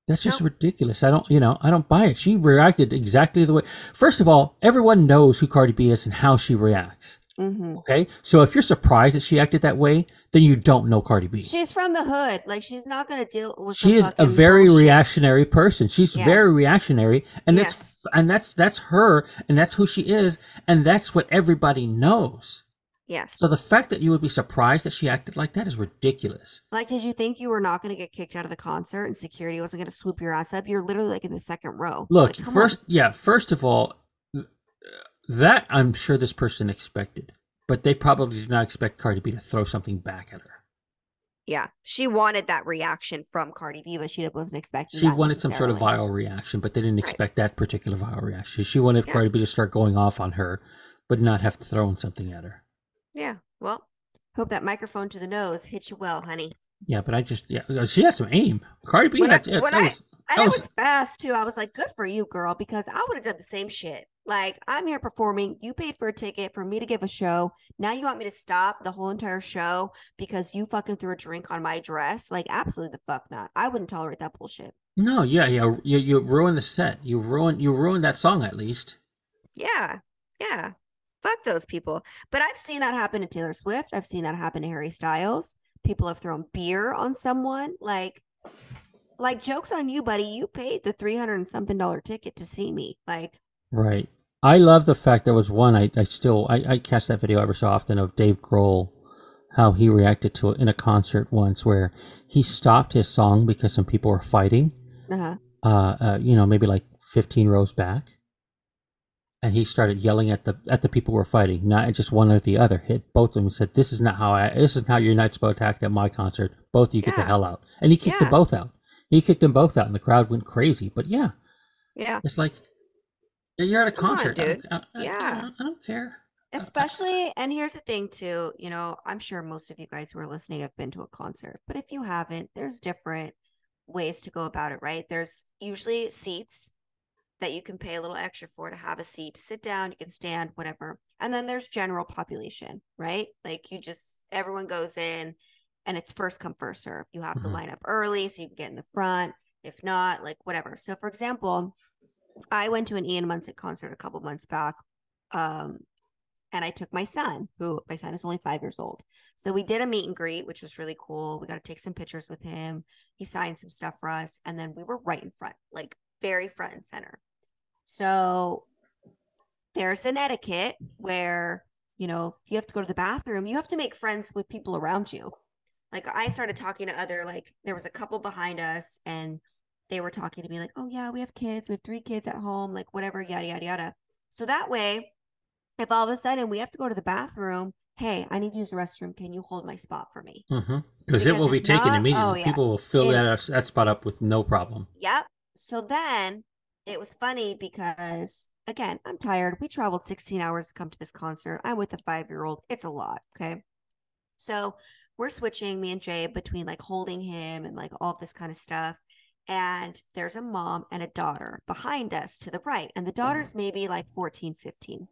Speaker 7: That's just
Speaker 6: Nope.
Speaker 7: ridiculous. I don't, you know, I don't buy it. She reacted exactly the way. First of all, everyone knows who Cardi B is and how she reacts.
Speaker 6: Hmm
Speaker 7: Okay, so if you're surprised that she acted that way, then you don't know Cardi B.
Speaker 6: She's from the hood. Like she's not gonna deal with.
Speaker 7: she is a very
Speaker 6: bullshit.
Speaker 7: reactionary person. She's very reactionary, and
Speaker 6: Yes.
Speaker 7: that's and that's that's her, and that's who she is, and that's what everybody knows.
Speaker 6: Yes.
Speaker 7: So the fact that you would be surprised that she acted like that is ridiculous.
Speaker 6: like, did you think you were not gonna get kicked out of the concert and security wasn't gonna swoop your ass up? You're literally like in the second row.
Speaker 7: Look,
Speaker 6: Like,
Speaker 7: first,
Speaker 6: on.
Speaker 7: yeah, first of all, that I'm sure this person expected, but they probably did not expect Cardi B to throw something back at her.
Speaker 6: Yeah, she wanted that reaction from Cardi B, but she wasn't expecting.
Speaker 7: She wanted some sort of viral reaction, but they didn't
Speaker 6: Right.
Speaker 7: expect that particular viral reaction. She wanted
Speaker 6: Yeah.
Speaker 7: Cardi B to start going off on her, but not have to throw something at her.
Speaker 6: Yeah. Well, hope that microphone to the nose hits you well, honey.
Speaker 7: Yeah, but I just yeah, uh, she had some aim. Cardi B
Speaker 6: When I-
Speaker 7: had yeah,
Speaker 6: when
Speaker 7: that
Speaker 6: I-
Speaker 7: was,
Speaker 6: And
Speaker 7: that
Speaker 6: it
Speaker 7: was-
Speaker 6: was fast too. I was like, good for you, girl, because I would have done the same shit. Like, I'm here performing. You paid for a ticket for me to give a show. Now you want me to stop the whole entire show because you fucking threw a drink on my dress? Like, absolutely the fuck not. I wouldn't tolerate that bullshit.
Speaker 7: no, yeah, yeah, you you ruined the set. You ruined you ruined that song at least.
Speaker 6: Yeah. Yeah. Fuck those people. But I've seen that happen to Taylor Swift. I've seen that happen to Harry Styles. People have thrown beer on someone. Like, like jokes on you, buddy. You paid the three hundred and something dollar ticket to see me. Like,
Speaker 7: Right. I love the fact there was one I, I still I, I catch that video ever so often of Dave Grohl, how he reacted to it in a concert once where he stopped his song because some people were fighting.
Speaker 6: uh-huh.
Speaker 7: Uh, uh you know, maybe like fifteen rows back. And he started yelling at the at the people who were fighting, not just one or the other. Hit both of them and said, This is not how I this is how you're not supposed to act at my concert. Both of you get the hell out. And he kicked them both out. He kicked them both out and the crowd went crazy. But yeah,
Speaker 6: yeah.
Speaker 7: it's like you're at a
Speaker 6: Come on,
Speaker 7: concert. I don't-
Speaker 6: dude.
Speaker 7: I, I-
Speaker 6: Yeah.
Speaker 7: I, I don't care.
Speaker 6: Especially, and here's the thing too, you know, I'm sure most of you guys who are listening have been to a concert, but if you haven't, there's different ways to go about it, right? There's usually seats that you can pay a little extra for to have a seat to sit down, you can stand, whatever. And then there's general population, right? Like you just, everyone goes in and it's first come, first serve. You have to
Speaker 7: Mhm.
Speaker 6: line up early so you can get in the front. If not, like whatever. So, for example, I went to an Ian Munsick concert a couple months back. Um, and I took my son, who my son is only five years old. So we did a meet and greet, which was really cool. We got to take some pictures with him. He signed some stuff for us. And then we were right in front, like very front and center. So there's an etiquette where, you know, if you have to go to the bathroom, you have to make friends with people around you. Like I started talking to other, like there was a couple behind us and they were talking to me like, oh yeah, we have kids, we have three kids at home, like whatever, yada, yada, yada. So that way, if all of a sudden we have to go to the bathroom, hey, I need to use the restroom. Can you hold my spot for me?
Speaker 7: Mm-hmm. Because it will be taken
Speaker 6: not-
Speaker 7: immediately.
Speaker 6: oh, yeah.
Speaker 7: People will fill
Speaker 6: It-
Speaker 7: that that spot up with no problem.
Speaker 6: Yep. So then it was funny because again, I'm tired. We traveled 16 hours to come to this concert. I'm with a five year old. It's a lot. Okay. So we're switching me and Jay between like holding him and like all this kind of stuff. And there's a mom and a daughter behind us to the right. And the mm-hmm. daughter's maybe like 14, 15.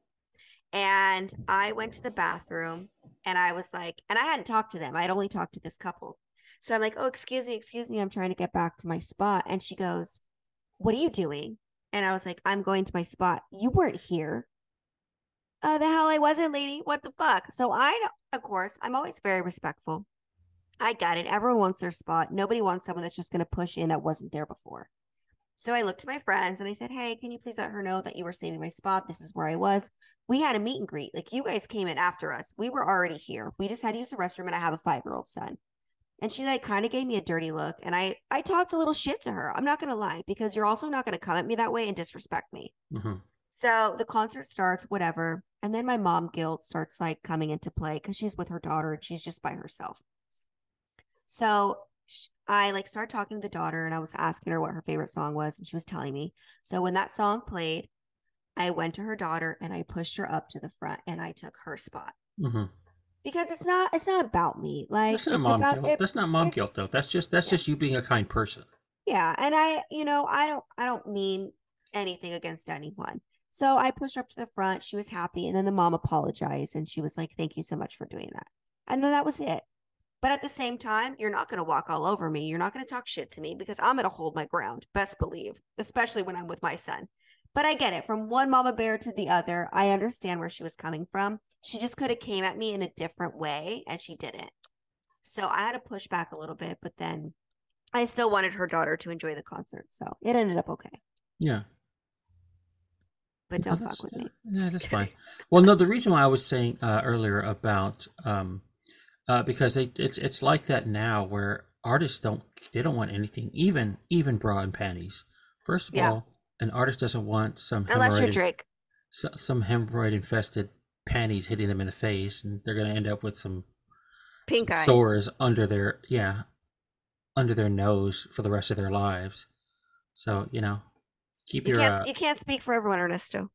Speaker 6: And I went to the bathroom and I was like, and I hadn't talked to them. I'd only talked to this couple. So I'm like, oh, excuse me, excuse me. I'm trying to get back to my spot. And she goes, what are you doing? And I was like, I'm going to my spot. You weren't here. oh the hell I wasn't, lady. What the fuck? So I, of course, I'm always very respectful. I got it. Everyone wants their spot. Nobody wants someone that's just going to push in that wasn't there before. So I looked to my friends and I said, Hey, can you please let her know that you were saving my spot? This is where I was. We had a meet and greet. Like you guys came in after us. We were already here. We just had to use the restroom and I have a five year old son. And she like kind of gave me a dirty look. And I I talked a little shit to her. I'm not gonna lie, because you're also not gonna come at me that way and disrespect me.
Speaker 7: hmm
Speaker 6: So the concert starts, whatever. And then my mom guilt starts like coming into play because she's with her daughter and she's just by herself. So I like started talking to the daughter and I was asking her what her favorite song was. And she was telling me. So when that song played, I went to her daughter and I pushed her up to the front and I took her spot.
Speaker 7: hmm
Speaker 6: Because it's not it's not about me. Like
Speaker 7: That's not
Speaker 6: it's
Speaker 7: mom
Speaker 6: about
Speaker 7: guilt.
Speaker 6: it-
Speaker 7: that's not mom guilt though. That's just that's
Speaker 6: Yeah.
Speaker 7: just you being a kind person.
Speaker 6: Yeah, and I, you know, I don't I don't mean anything against anyone. So I pushed her up to the front. She was happy, and then the mom apologized and she was like, "Thank you so much for doing that." And then that was it. But at the same time, you're not going to walk all over me. You're not going to talk shit to me because I'm going to hold my ground. Best believe, especially when I'm with my son. But I get it. From one mama bear to the other, I understand where she was coming from. She just could have came at me in a different way, and she didn't. So I had to push back a little bit, but then I still wanted her daughter to enjoy the concert, so it ended up okay.
Speaker 7: Yeah.
Speaker 6: But don't
Speaker 7: that's-
Speaker 6: fuck with me.
Speaker 7: Yeah, that's fine. Well, no, the reason why I was saying uh, earlier about um, uh, because they, it's it's like that now where artists don't they don't want anything even even bra and panties. First of
Speaker 6: Yeah.
Speaker 7: all, an artist doesn't want some
Speaker 6: Unless you're Drake.
Speaker 7: so- some hemorrhoid infested panties hitting them in the face, and they're gonna end up with some
Speaker 6: Pink eye.
Speaker 7: sores under their yeah under their nose for the rest of their lives. So you know, keep
Speaker 6: You
Speaker 7: your
Speaker 6: can't
Speaker 7: uh,
Speaker 6: you can't speak for everyone, Ernesto.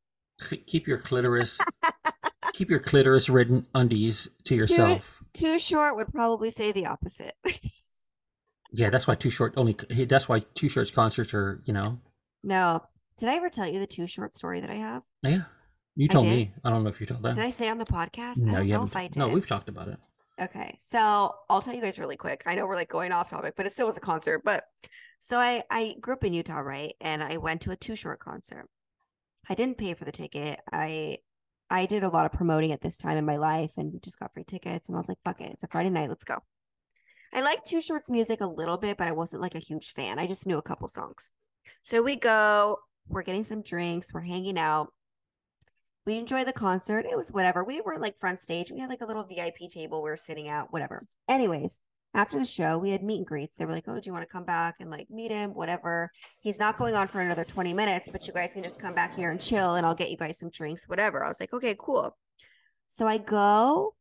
Speaker 7: Keep your clitoris keep your clitoris ridden undies to yourself.
Speaker 6: Too Short would probably say the opposite.
Speaker 7: Yeah, that's why Too Short only. That's why Too Short's concerts are. You know.
Speaker 6: no. Did I ever tell you the Too Short story that I have?
Speaker 7: Yeah, you told
Speaker 6: did?
Speaker 7: me. I don't know if you told that.
Speaker 6: Did I say on the podcast? I
Speaker 7: no, you haven't.
Speaker 6: I.
Speaker 7: No, we've talked about it.
Speaker 6: Okay, so I'll tell you guys really quick. I know we're like going off topic, but it still was a concert. But so I I grew up in Utah, right? And I went to a Too Short concert. I didn't pay for the ticket. I I did a lot of promoting at this time in my life, and we just got free tickets. And I was like, "Fuck it, it's a Friday night, let's go." I liked Too Short's music a little bit, but I wasn't like a huge fan. I just knew a couple songs. So we go, we're getting some drinks, we're hanging out. We enjoy the concert. It was whatever. We were like front stage. We had like a little VIP table we were sitting at, whatever. Anyways, after the show, we had meet and greets. They were like, Oh, do you want to come back and like meet him? Whatever. He's not going on for another 20 minutes, but you guys can just come back here and chill and I'll get you guys some drinks, whatever. I was like, Okay, cool. So I go,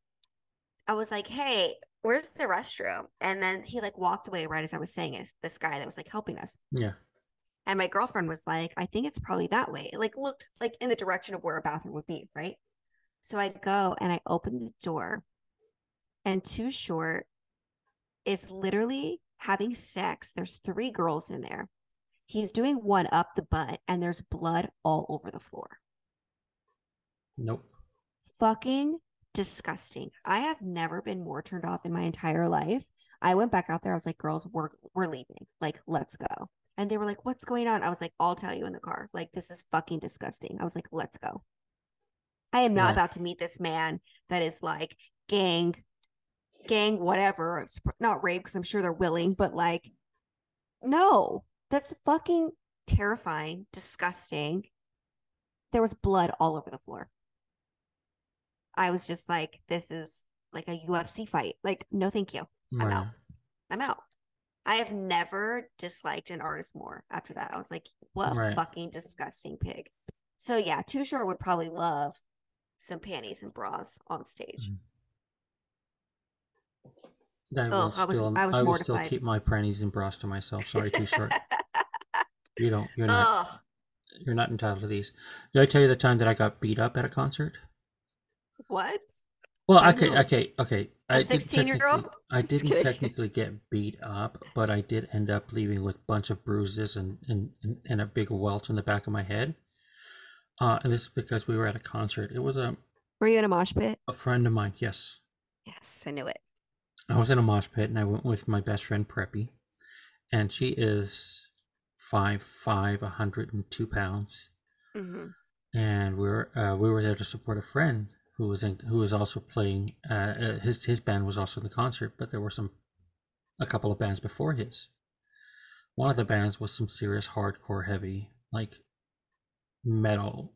Speaker 6: I was like, Hey, where's the restroom? And then he like walked away right as I was saying it, this guy that was like helping us.
Speaker 7: Yeah.
Speaker 6: And my girlfriend was like, I think it's probably that way. It like looked like in the direction of where a bathroom would be, right? So I go and I open the door, and Too Short is literally having sex. There's three girls in there. He's doing one up the butt, and there's blood all over the floor.
Speaker 7: Nope.
Speaker 6: Fucking disgusting. I have never been more turned off in my entire life. I went back out there. I was like, girls, we're we're leaving. Like, let's go. And they were like, what's going on? I was like, I'll tell you in the car. Like, this is fucking disgusting. I was like, let's go. I am not
Speaker 7: Right.
Speaker 6: about to meet this man that is like gang, gang, whatever. It's not rape because I'm sure they're willing, but like, no, that's fucking terrifying, disgusting. There was blood all over the floor. I was just like, this is like a UFC fight. Like, no, thank you. I'm out. I'm out. I have never disliked an artist more after that. I was like, what a
Speaker 7: Right.
Speaker 6: fucking disgusting pig. So yeah, Too Short would probably love some panties and bras on stage.
Speaker 7: Mhm. I will
Speaker 6: Oh, I was-
Speaker 7: still,
Speaker 6: I was
Speaker 7: will still keep my panties and bras to myself. Sorry, Too Short. You don't. You're not.
Speaker 6: Ugh,
Speaker 7: You're not entitled to these. Did I tell you the time that I got beat up at a concert?
Speaker 6: what?
Speaker 7: Well,
Speaker 6: I
Speaker 7: okay,
Speaker 6: know.
Speaker 7: okay, okay.
Speaker 6: A
Speaker 7: I
Speaker 6: 16-year-old?
Speaker 7: I didn't
Speaker 6: kidding.
Speaker 7: technically get beat up, but I did end up leaving with a bunch of bruises and, and, and, a big welt on the back of my head. Uh, and this is because we were at a concert. It was a,
Speaker 6: Were you in a mosh pit?
Speaker 7: a friend of mine. Yes.
Speaker 6: Yes, I knew it.
Speaker 7: I was in a mosh pit and I went with my best friend Preppy, and she is five five, hundred and two pounds,
Speaker 6: hmm
Speaker 7: and we were uh, we were there to support a friend who was in, who was also playing. Uh, uh, his his band was also in the concert, but there were some a couple of bands before his. One of the bands was some serious hardcore heavy like metal,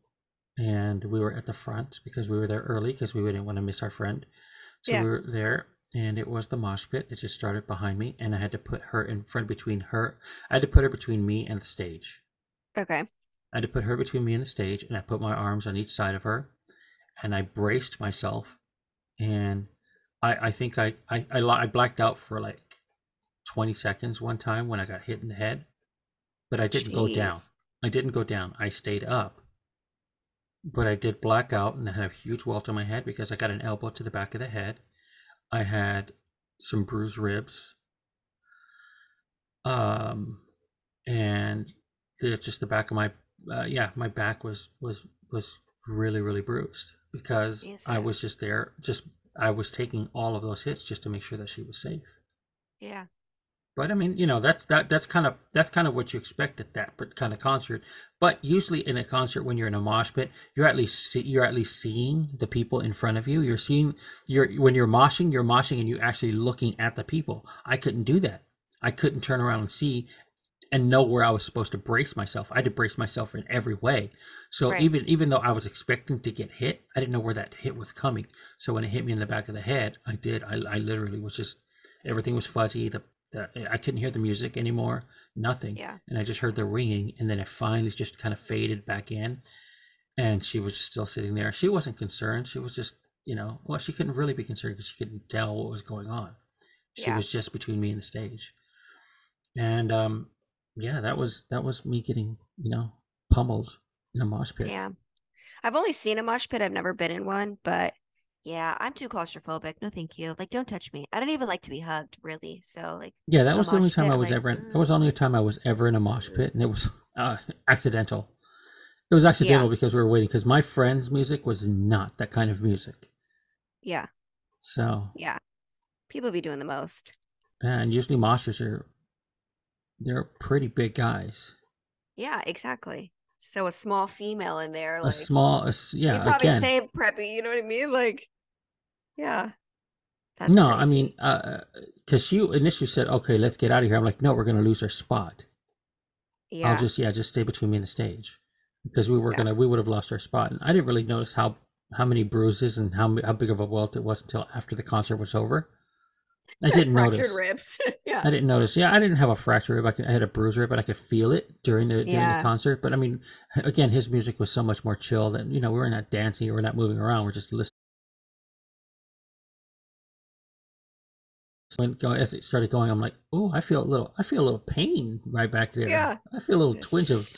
Speaker 7: and we were at the front because we were there early because we didn't want to miss our friend. So
Speaker 6: Yeah.
Speaker 7: we were there, and it was the mosh pit. It just started behind me, and I had to put her in front between her. I had to put her between me and the stage.
Speaker 6: Okay.
Speaker 7: I had to put her between me and the stage, and I put my arms on each side of her, and I braced myself, and I I think I I I, I blacked out for like twenty seconds one time when I got hit in the head, but I didn't go down. I didn't go down. I stayed up, but I did black out, and I had a huge welt on my head because I got an elbow to the back of the head. I had some bruised ribs, um, and the, just the back of my uh, yeah, my back was was was really really bruised because I was just there. Just I was taking all of those hits just to make sure that she was safe.
Speaker 6: Yeah.
Speaker 7: But I mean, you know, that's that that's kind of that's kind of what you expect at that kind of concert. But usually in a concert, when you're in a mosh pit, you're at least see, you're at least seeing the people in front of you. You're seeing you're when you're moshing, you're moshing, and you're actually looking at the people. I couldn't do that. I couldn't turn around and see and know where I was supposed to brace myself. I had to brace myself in every way. So
Speaker 6: Right.
Speaker 7: even even though I was expecting to get hit, I didn't know where that hit was coming. So when it hit me in the back of the head, I did. I, I literally was just everything was fuzzy. The, the I couldn't hear the music anymore. Nothing.
Speaker 6: Yeah.
Speaker 7: And I just heard the ringing, and then it finally just kind of faded back in. And she was just still sitting there. She wasn't concerned. She was just, you know, well, she couldn't really be concerned because she couldn't tell what was going on. She
Speaker 6: Yeah.
Speaker 7: was just between me and the stage. And um, yeah, that was that was me getting, you know, pummeled in a mosh pit.
Speaker 6: Yeah. I've only seen a mosh pit. I've never been in one, but yeah, I'm too claustrophobic. No, thank you. Like, don't touch me. I don't even like to be hugged, really. So, like,
Speaker 7: Yeah, that was the only time
Speaker 6: pit,
Speaker 7: I was
Speaker 6: like,
Speaker 7: ever in.
Speaker 6: "Ugh."
Speaker 7: That was the only time I was ever in a mosh pit, and it was uh, accidental. It was accidental because we were waiting. Because my friend's music was not that kind of music.
Speaker 6: yeah,
Speaker 7: So,
Speaker 6: yeah. People be doing the most.
Speaker 7: and usually moshers are they're pretty big guys.
Speaker 6: Yeah, exactly. So a small female in there, like
Speaker 7: a small, a s-
Speaker 6: you
Speaker 7: yeah.
Speaker 6: probably
Speaker 7: Again,
Speaker 6: say preppy. You know what I mean? Like, yeah, That's
Speaker 7: no, I
Speaker 6: crazy.
Speaker 7: mean, uh, uh, because she initially said, "Okay, let's get out of here." I'm like, "No, we're going to lose our spot.
Speaker 6: yeah.
Speaker 7: I'll just yeah, just stay between me and the stage," because we were
Speaker 6: Yeah.
Speaker 7: gonna we would have lost our spot, and I didn't really notice how how many bruises and how how big of a welt it was until after the concert was over. I didn't
Speaker 6: fractured
Speaker 7: notice.
Speaker 6: ribs. yeah.
Speaker 7: I didn't notice. Yeah, I didn't have a fracture rib. I, could, I had a bruised rib, but I could feel it during the during
Speaker 6: Yeah.
Speaker 7: the concert. But I mean, again, his music was so much more chill that you know we were not dancing, we're not moving around, we're just listening. When go as it started going, I'm like, oh, I feel a little, I feel a little pain right back there.
Speaker 6: Yeah.
Speaker 7: I feel a little twinge of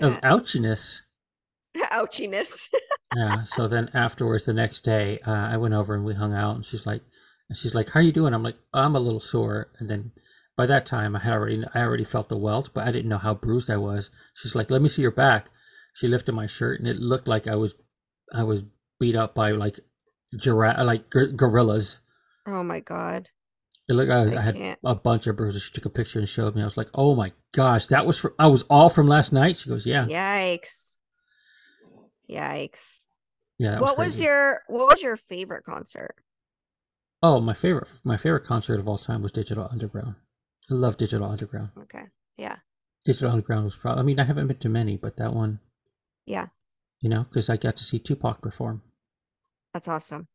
Speaker 7: of ouchiness.
Speaker 6: Ouchiness.
Speaker 7: Yeah. So then afterwards, the next day, uh, I went over and we hung out, and she's like, and she's like, "How you doing?" I'm like, "I'm a little sore." And then by that time, I had already, I already felt the welt, but I didn't know how bruised I was. She's like, "Let me see your back." She lifted my shirt, and it looked like I was, I was beat up by like giraffe, like gor- gorillas.
Speaker 6: oh my god.
Speaker 7: It looked, I,
Speaker 6: I
Speaker 7: I had
Speaker 6: can't.
Speaker 7: a bunch of bruises. She took a picture and showed me. I was like, "Oh my gosh, that was from, I was all from last night." She goes, "Yeah,
Speaker 6: Yikes. Yikes.
Speaker 7: yeah."
Speaker 6: what was
Speaker 7: crazy."
Speaker 6: your what was your favorite concert?
Speaker 7: Oh, my favorite, my favorite concert of all time was Digital Underground. I love Digital Underground.
Speaker 6: Okay. Yeah.
Speaker 7: Digital Underground was probably. I mean, I haven't been to many, but that one,
Speaker 6: Yeah.
Speaker 7: you know, because I got to see Tupac perform,
Speaker 6: That's awesome.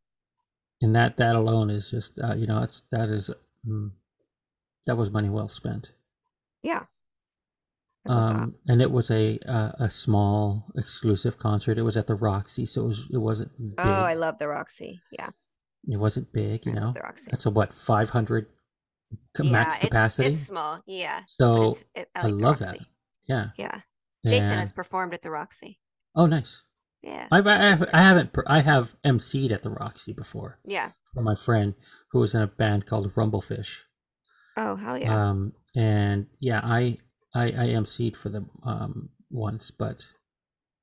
Speaker 7: And that that alone is just, uh, you know, it's that is, mm, that was money well spent.
Speaker 6: Yeah. I that.
Speaker 7: Um, and it was a uh, a small exclusive concert. It was at the Roxy, so it was it wasn't big.
Speaker 6: Oh, I love the Roxy. Yeah.
Speaker 7: it wasn't big, you
Speaker 6: I
Speaker 7: know.
Speaker 6: the Roxy.
Speaker 7: That's a what five hundred
Speaker 6: yeah,
Speaker 7: max
Speaker 6: it's-
Speaker 7: capacity.
Speaker 6: It's, small. Yeah.
Speaker 7: so
Speaker 6: it's- it-
Speaker 7: I
Speaker 6: like the
Speaker 7: love that. Yeah.
Speaker 6: Yeah. Jason
Speaker 7: And-
Speaker 6: has performed at the Roxy.
Speaker 7: Oh, nice.
Speaker 6: Yeah.
Speaker 7: I've, I, have,
Speaker 6: really
Speaker 7: I haven't. per- I have emceed at the Roxy before
Speaker 6: Yeah.
Speaker 7: for my friend who was in a band called Rumblefish.
Speaker 6: Oh, hell yeah.
Speaker 7: Um, and yeah, I I I emceed for them um once, but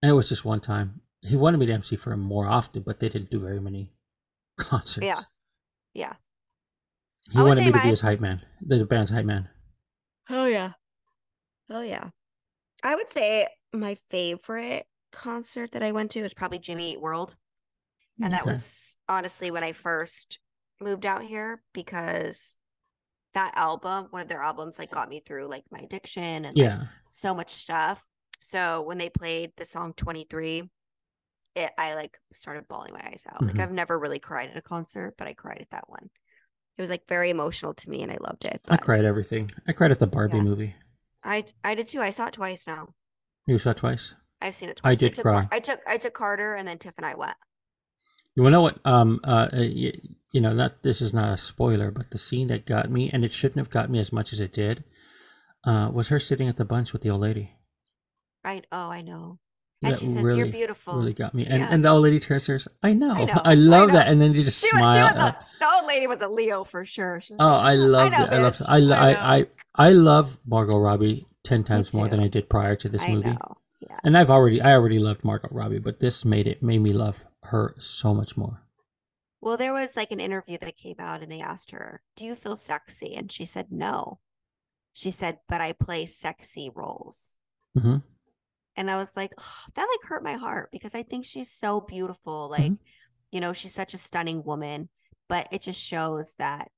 Speaker 7: it was just one time. He wanted me to MC for him more often, but they didn't do very many concerts.
Speaker 6: Yeah. Yeah.
Speaker 7: He wanted me to be his hype man, the, the band's hype man.
Speaker 6: Hell yeah. Hell yeah. I would say my favorite concert that I went to was probably Jimmy Eat World. And that
Speaker 7: Okay.
Speaker 6: was honestly when I first moved out here because that album, one of their albums, like got me through like my addiction and like
Speaker 7: Yeah.
Speaker 6: so much stuff. So when they played the song 23, it I like started bawling my eyes out.
Speaker 7: Mhm.
Speaker 6: Like I've never really cried at a concert, but I cried at that one. It was like very emotional to me and I loved it.
Speaker 7: I cried everything. I cried at the Barbie
Speaker 6: Yeah.
Speaker 7: movie.
Speaker 6: I I did too. I saw it twice now.
Speaker 7: You saw it twice.
Speaker 6: I've seen it
Speaker 7: I
Speaker 6: twice.
Speaker 7: did
Speaker 6: took,
Speaker 7: cry.
Speaker 6: I took I took Carter and then Tiff and I went.
Speaker 7: You know what? Um, uh, you, you know, not this is not a spoiler, but the scene that got me, and it shouldn't have got me as much as it did, uh, was her sitting at the bunch with the old lady.
Speaker 6: Right. oh I know. And
Speaker 7: That
Speaker 6: she says, "You're
Speaker 7: really,
Speaker 6: beautiful."
Speaker 7: Really got me. And
Speaker 6: Yeah.
Speaker 7: and the old lady turns to her, I know, I,
Speaker 6: know, I
Speaker 7: love
Speaker 6: know.
Speaker 7: that, and then you just
Speaker 6: She
Speaker 7: smile.
Speaker 6: was a, the old lady was a Leo for sure.
Speaker 7: Oh,
Speaker 6: like,
Speaker 7: I love
Speaker 6: know,
Speaker 7: it. I love. I,
Speaker 6: I
Speaker 7: I, I I love Margot Robbie ten times more than. I did prior to this
Speaker 6: I
Speaker 7: movie.
Speaker 6: know. Yeah.
Speaker 7: And I've already I already loved Margot Robbie, but this made it made me love her so much more.
Speaker 6: Well, there was like an interview that came out and they asked her, Do you feel sexy? And she said, No. She said, But I play sexy roles.
Speaker 7: hmm
Speaker 6: And I was like, "Ugh, That like hurt my heart because I think she's so beautiful. Like, you know, she's such a stunning woman, but it just shows that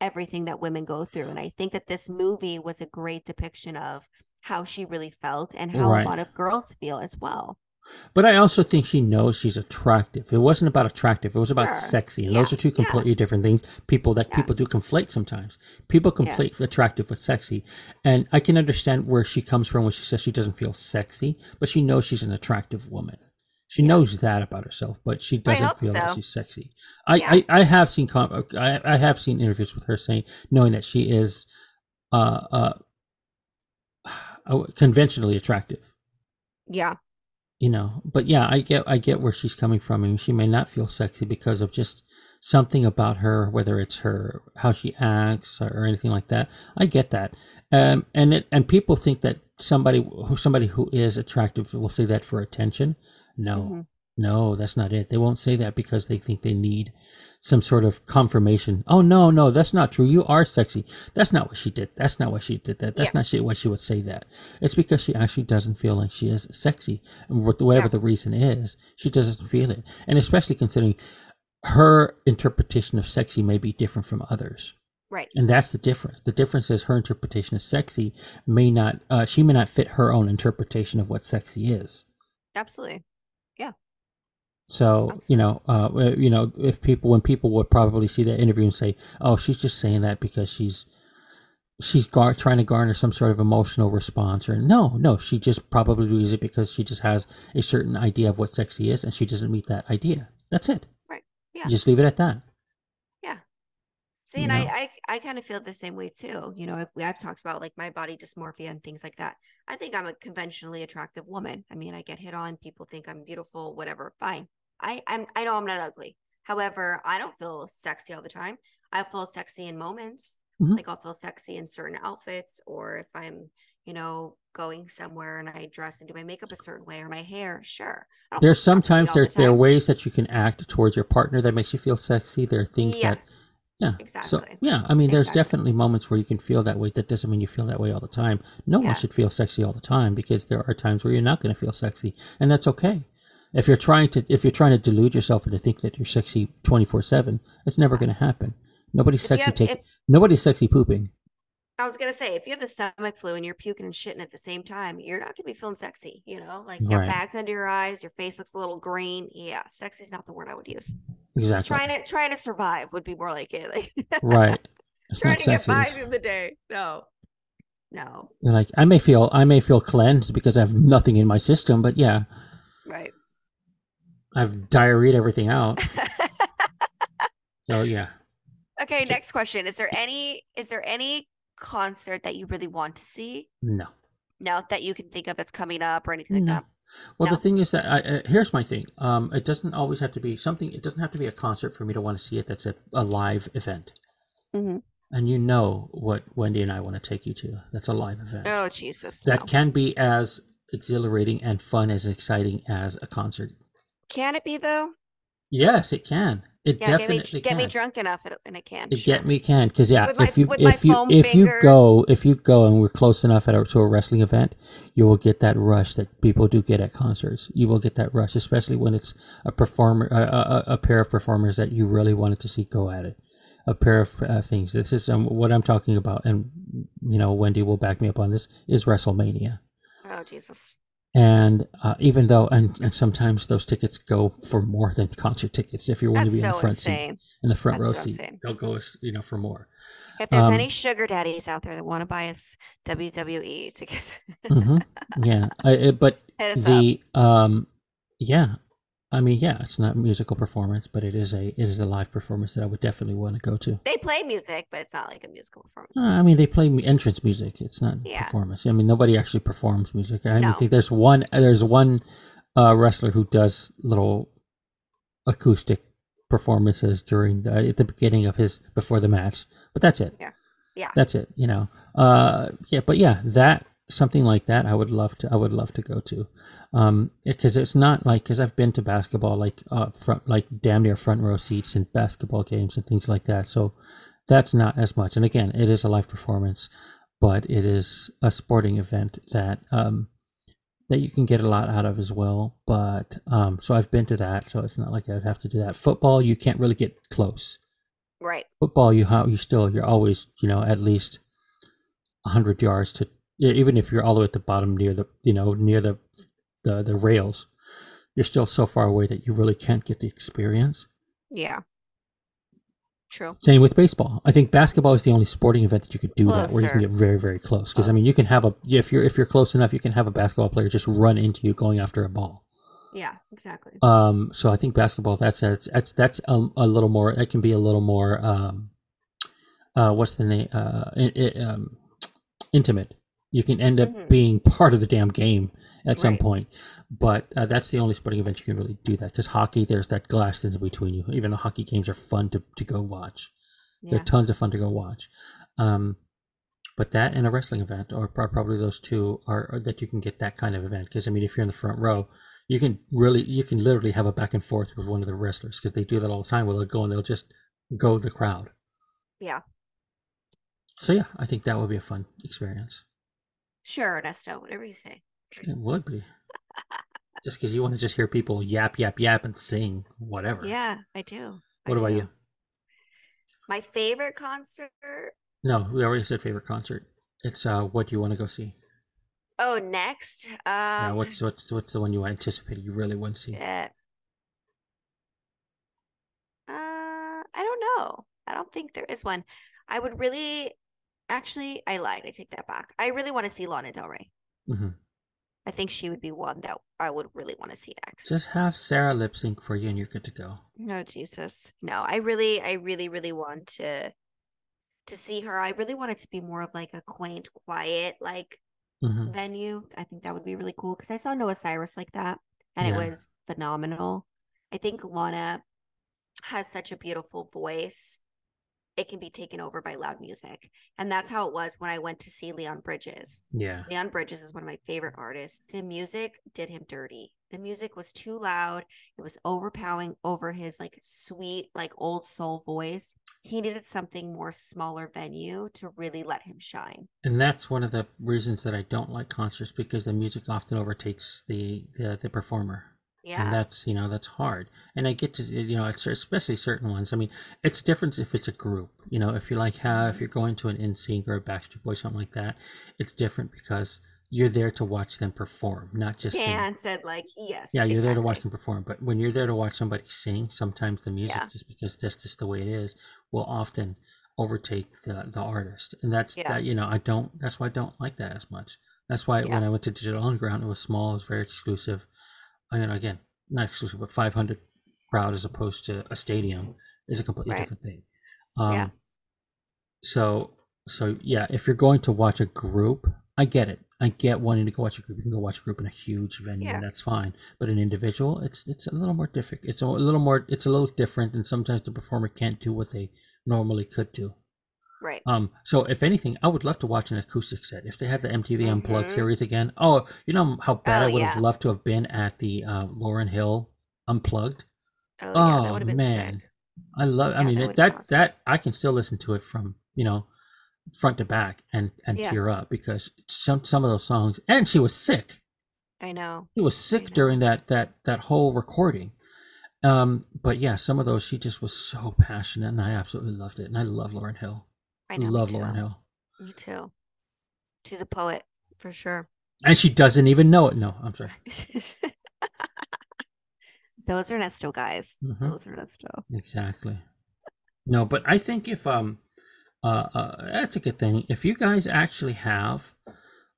Speaker 6: everything that women go through. And I think that this movie was a great depiction of how she really felt and how
Speaker 7: Right.
Speaker 6: a lot of girls feel as well.
Speaker 7: But I also think she knows she's attractive. It wasn't about attractive; it was about
Speaker 6: Sure.
Speaker 7: sexy, and those are two
Speaker 6: yeah.
Speaker 7: completely different things. People that
Speaker 6: Yeah.
Speaker 7: people do conflate sometimes. People
Speaker 6: Yeah.
Speaker 7: conflate attractive with sexy, and I can understand where she comes from when she says she doesn't feel sexy, but she knows she's an attractive woman. She knows that about herself, but she doesn't feel that she's sexy. I,
Speaker 6: Yeah.
Speaker 7: I, I have seen com- I, I have seen interviews with her saying knowing that she is uh, uh, conventionally attractive.
Speaker 6: Yeah.
Speaker 7: you know but yeah i get i get where she's coming from and she may not feel sexy because of just something about her whether it's her how she acts or, or anything like that. I get that. Um and it and people think that somebody somebody who is attractive will say that for attention. No.
Speaker 6: Mhm.
Speaker 7: no that's not it. They won't say that because they think they need some sort of confirmation oh no no that's not true you are sexy that's not what she did that's not why she did that that's
Speaker 6: Yeah.
Speaker 7: not she, why she would say that it's because she actually doesn't feel like she is sexy and whatever
Speaker 6: Yeah.
Speaker 7: the reason is she doesn't feel it and especially considering her interpretation of sexy may be different from others.
Speaker 6: Right.
Speaker 7: And that's the difference. The difference is her interpretation of sexy may not, uh, she may not fit her own interpretation of what sexy is.
Speaker 6: Absolutely.
Speaker 7: So you know, uh, uh, you know, if people when people would probably see that interview and say, "Oh, she's just saying that because she's she's gar- trying to garner some sort of emotional response," or no, no, she just probably does it because she just has a certain idea of what sexy is, and she doesn't meet that idea. That's it.
Speaker 6: Right. Yeah.
Speaker 7: You just leave it at that.
Speaker 6: See, and? I, I, I kind of feel the same way too. You know, if we, I've talked about like my body dysmorphia and things like that. I think I'm a conventionally attractive woman. I mean, I get hit on. People think I'm beautiful. Whatever. Fine. I, I'm, I know I'm not ugly. However, I don't feel sexy all the time. I feel sexy in moments.
Speaker 7: Mhm.
Speaker 6: Like I'll feel sexy in certain outfits, or if I'm, you know, going somewhere and I dress and do my makeup a certain way or my hair. Sure.
Speaker 7: There's sometimes there
Speaker 6: the
Speaker 7: there are ways that you can act towards your partner that makes you feel sexy. There are things that Yeah, So
Speaker 6: Exactly.
Speaker 7: yeah, I mean, there's
Speaker 6: Exactly.
Speaker 7: definitely moments where you can feel that way. That doesn't mean you feel that way all the time. No
Speaker 6: Yeah.
Speaker 7: one should feel sexy all the time because there are times where you're not going to feel sexy, and that's okay. If you're trying to if you're trying to delude yourself into think that you're sexy 24 seven, it's never going to happen. Nobody's
Speaker 6: If
Speaker 7: sexy
Speaker 6: have-
Speaker 7: take
Speaker 6: if-
Speaker 7: nobody's sexy pooping.
Speaker 6: I was gonna say, if you have the stomach flu and you're puking and shitting at the same time, you're not gonna be feeling sexy. You know, like
Speaker 7: Right.
Speaker 6: bags under your eyes, your face looks a little green. Yeah, sexy is not the word I would use.
Speaker 7: Exactly.
Speaker 6: Trying to trying to survive would be more like it. Like
Speaker 7: right. It's
Speaker 6: trying to get
Speaker 7: sexy.
Speaker 6: by through the day. No, no,
Speaker 7: like I may feel I may feel cleansed because I have nothing in my system, but yeah,
Speaker 6: right.
Speaker 7: I've diarrheaed everything out. So yeah.
Speaker 6: okay, next question: Is there any is there any concert that you really want to see?
Speaker 7: No.
Speaker 6: No, that you can think of that's coming up or anything like that.
Speaker 7: Well,
Speaker 6: No.
Speaker 7: the thing is that I, uh, here's my thing. Um, it doesn't always have to be something. It doesn't have to be a concert for me to want to see it. That's a, a live event,
Speaker 6: Mm-hmm.
Speaker 7: and you know what Wendy and I want to take you to. That's a live event.
Speaker 6: Oh Jesus!
Speaker 7: that
Speaker 6: no.
Speaker 7: can be as exhilarating and fun as exciting as a concert.
Speaker 6: Can it be though?
Speaker 7: Yes, it can. It
Speaker 6: Yeah, get me
Speaker 7: definitely
Speaker 6: get
Speaker 7: can.
Speaker 6: me drunk enough, and- it can.
Speaker 7: It get me can because yeah,
Speaker 6: my-
Speaker 7: if you if you if you go if you go and we're close enough at a, to a wrestling event, you will get that rush that people do get at concerts. You will get that rush, especially when it's a performer, a, a, a pair of performers that you really wanted to see go at it. A pair of uh, things. This is um, what I'm talking about, and you know Wendy will back me up on this. Is WrestleMania.
Speaker 6: Oh Jesus!
Speaker 7: And uh, even though, and, and sometimes those tickets go for more than concert tickets. If you want to be in the front seat, in the front
Speaker 6: That's
Speaker 7: row
Speaker 6: so
Speaker 7: seat,
Speaker 6: insane.
Speaker 7: they'll go, you know, for more.
Speaker 6: If there's
Speaker 7: Um,
Speaker 6: any sugar daddies out there that want to buy us WWE tickets,
Speaker 7: hmm Yeah, I, but
Speaker 6: us up.
Speaker 7: the um, yeah, I mean, yeah, it's not a musical performance, but it is a it is a live performance that I would definitely want to go to.
Speaker 6: They play music, but it's not like a musical performance.
Speaker 7: Uh, I mean, they play entrance music. It's not
Speaker 6: Yeah.
Speaker 7: performance. I mean, nobody actually performs music. I
Speaker 6: No.
Speaker 7: think there's one. There's one uh, wrestler who does little acoustic performances during the at the beginning of his before the match, but that's it.
Speaker 6: Yeah. Yeah.
Speaker 7: That's it. You know. Uh, yeah, but yeah, that something like that, I would love to. I would love to go to, um, because it's not like because I've been to basketball like uh front like damn near front row seats in basketball games and things like that. So that's not as much. And again, it is a live performance, but it is a sporting event that um that you can get a lot out of as well. But um, so I've been to that, so it's not like I'd have to do that. Football, you can't really get close.
Speaker 6: Right.
Speaker 7: Football, you how you still you're always you know at least hundred yards to yeah, even if you're all the way at the bottom near the you know near the the the rails, you're still so far away that you really can't get the experience.
Speaker 6: Yeah. True.
Speaker 7: Same with baseball. I think basketball is the only sporting event that you could do that where you can get very, very close. Because I mean, you can have a if you're if you're close enough, you can have a basketball player just run into you going after a ball.
Speaker 6: Yeah. Exactly.
Speaker 7: Um, so I think basketball that's that's that's that's a, a little more. It can be a little more. Um, uh, what's the name? Uh, it, it, um, intimate. You can end up
Speaker 6: Mhm.
Speaker 7: being part of the damn game at some point. But uh, that's the only sporting event you can really do that. Because hockey, there's that glass in between you. Even the hockey games are fun to, to go watch. They're tons of fun to go watch. Um, but that and a wrestling event, or pro- probably those two, are, are that you can get that kind of event. Because I mean, if you're in the front row, you can really, you can literally have a back and forth with one of the wrestlers because they do that all the time. Where they'll go and they'll just go the crowd.
Speaker 6: Yeah.
Speaker 7: So yeah, I think that would be a fun experience.
Speaker 6: Sure, Ernesto. Whatever you say.
Speaker 7: It would be. just because you want to just hear people yap, yap, yap, and sing, whatever.
Speaker 6: Yeah, I do. I
Speaker 7: What about
Speaker 6: do.
Speaker 7: you?
Speaker 6: My favorite concert.
Speaker 7: No, we already said favorite concert. It's uh, what you want to go see?
Speaker 6: Oh, next. Um,
Speaker 7: yeah, what's what's what's the one you anticipate you really want to see?
Speaker 6: Yeah. Uh, I don't know. I don't think there is one. I would really, actually, I lied. I take that back. I really want to see Lana Del Rey.
Speaker 7: hmm
Speaker 6: I think she would be one that I would really want to see next.
Speaker 7: Just have Sarah lip sync for you, and you're good to go.
Speaker 6: No, Jesus. No, I really, I really, really want to to see her. I really want it to be more of like a quaint, quiet, like
Speaker 7: hmm
Speaker 6: venue. I think that would be really cool because I saw Noah Cyrus like that and it was phenomenal. I think Lana has such a beautiful voice. It can be taken over by loud music. And that's how it was when I went to see Leon Bridges.
Speaker 7: Yeah,
Speaker 6: Leon Bridges is one of my favorite artists. The music did him dirty. The music was too loud. It was overpowering over his like sweet, like old soul voice. He needed something more smaller venue to really let him shine.
Speaker 7: and that's one of the reasons that I don't like concerts because the music often overtakes the the, the performer.
Speaker 6: Yeah.
Speaker 7: and that's you know that's hard and i get to you know it's especially certain ones i mean it's different if it's a group you know if you like how if mm-hmm. you're going to an NSYNC or a backstreet boy something like that it's different because you're there to watch them perform not just sing
Speaker 6: Dan said like yes.
Speaker 7: yeah you're there to watch them perform but when you're there to watch somebody sing sometimes the music
Speaker 6: Yeah.
Speaker 7: just because that's just the way it is will often overtake the the artist and that's
Speaker 6: Yeah.
Speaker 7: that you know i don't that's why i don't like that as much that's why when i went to digital underground it was small it was very exclusive I mean, again, not exclusive, but 500 crowd as opposed to a stadium is a completely
Speaker 6: Right.
Speaker 7: different thing. Um,
Speaker 6: Yeah.
Speaker 7: So, so yeah, if you're going to watch a group, I get it. I get wanting to go watch a group. You can go watch a group in a huge venue,
Speaker 6: Yeah.
Speaker 7: and that's fine. But an individual, it's it's a little more difficult. It's a little more. It's a little different, and sometimes the performer can't do what they normally could do.
Speaker 6: Right.
Speaker 7: Um, so if anything, I would love to watch an acoustic set. If they had the MTV Unplugged
Speaker 6: Mhm.
Speaker 7: series again, oh, you know how bad
Speaker 6: Oh,
Speaker 7: I would have loved to have been at the uh, Lauryn Hill Unplugged.
Speaker 6: Oh, yeah,
Speaker 7: Oh,
Speaker 6: that would have been
Speaker 7: man.
Speaker 6: sick.
Speaker 7: I love. I mean,
Speaker 6: that
Speaker 7: it,
Speaker 6: would've been
Speaker 7: that
Speaker 6: awesome.
Speaker 7: that I can still listen to it from you know front to back and and
Speaker 6: Yeah.
Speaker 7: tear up because some some of those songs. And she was sick.
Speaker 6: I know.
Speaker 7: She was sick during that that that whole recording. Um, but yeah, some of those she just was so passionate, and I absolutely loved it. And I love Lauryn Hill.
Speaker 6: I know.
Speaker 7: love. Lauryn Hill.
Speaker 6: Me too. She's a poet for sure.
Speaker 7: And she doesn't even know it. No, I'm sorry.
Speaker 6: so it's Ernesto, guys. So
Speaker 7: Mhm.
Speaker 6: is Ernesto.
Speaker 7: Exactly. No, but I think if um uh, uh that's a good thing. If you guys actually have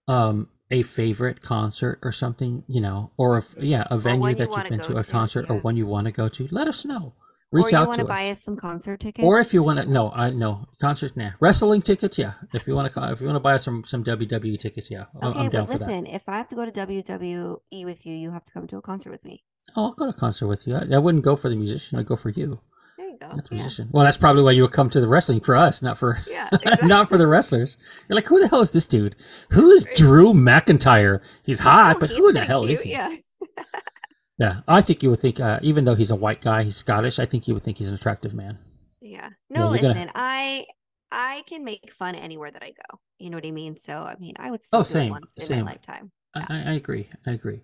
Speaker 7: um a favorite concert or something, you know, or if yeah, a venue that you've been to, a
Speaker 6: to,
Speaker 7: concert or one you want to go to, let us know.
Speaker 6: Or you
Speaker 7: out
Speaker 6: want
Speaker 7: to
Speaker 6: buy
Speaker 7: us.
Speaker 6: some concert tickets?
Speaker 7: Or if you want to, no, I no concert, nah, wrestling tickets, yeah. If you want to, if you want to buy us some some WWE tickets, yeah, I'm,
Speaker 6: Okay,
Speaker 7: I'm down
Speaker 6: but
Speaker 7: for that.
Speaker 6: listen, if I have to go to WWE with you, you have to come to a concert with me.
Speaker 7: Oh, I'll go to a concert with you. I, I wouldn't go for the musician. I'd go for you,
Speaker 6: There you go.
Speaker 7: the
Speaker 6: Yeah,
Speaker 7: musician. Well, that's probably why you would come to the wrestling for us, not for
Speaker 6: yeah exactly.
Speaker 7: not for the wrestlers. You're like, who the hell is this dude? Who's Drew McIntyre? He's oh, hot,
Speaker 6: Oh,
Speaker 7: but
Speaker 6: he's
Speaker 7: who the hell is he?
Speaker 6: Yeah.
Speaker 7: Yeah, I think you would think, uh, even though he's a white guy, he's Scottish. I think you would think he's an attractive man.
Speaker 6: Yeah. No,
Speaker 7: gonna-
Speaker 6: listen, I I can make fun anywhere that I go. You know what I mean? So I mean, I would still
Speaker 7: Oh,
Speaker 6: do
Speaker 7: same,
Speaker 6: once in
Speaker 7: same.
Speaker 6: my lifetime.
Speaker 7: I, I, I agree. I agree.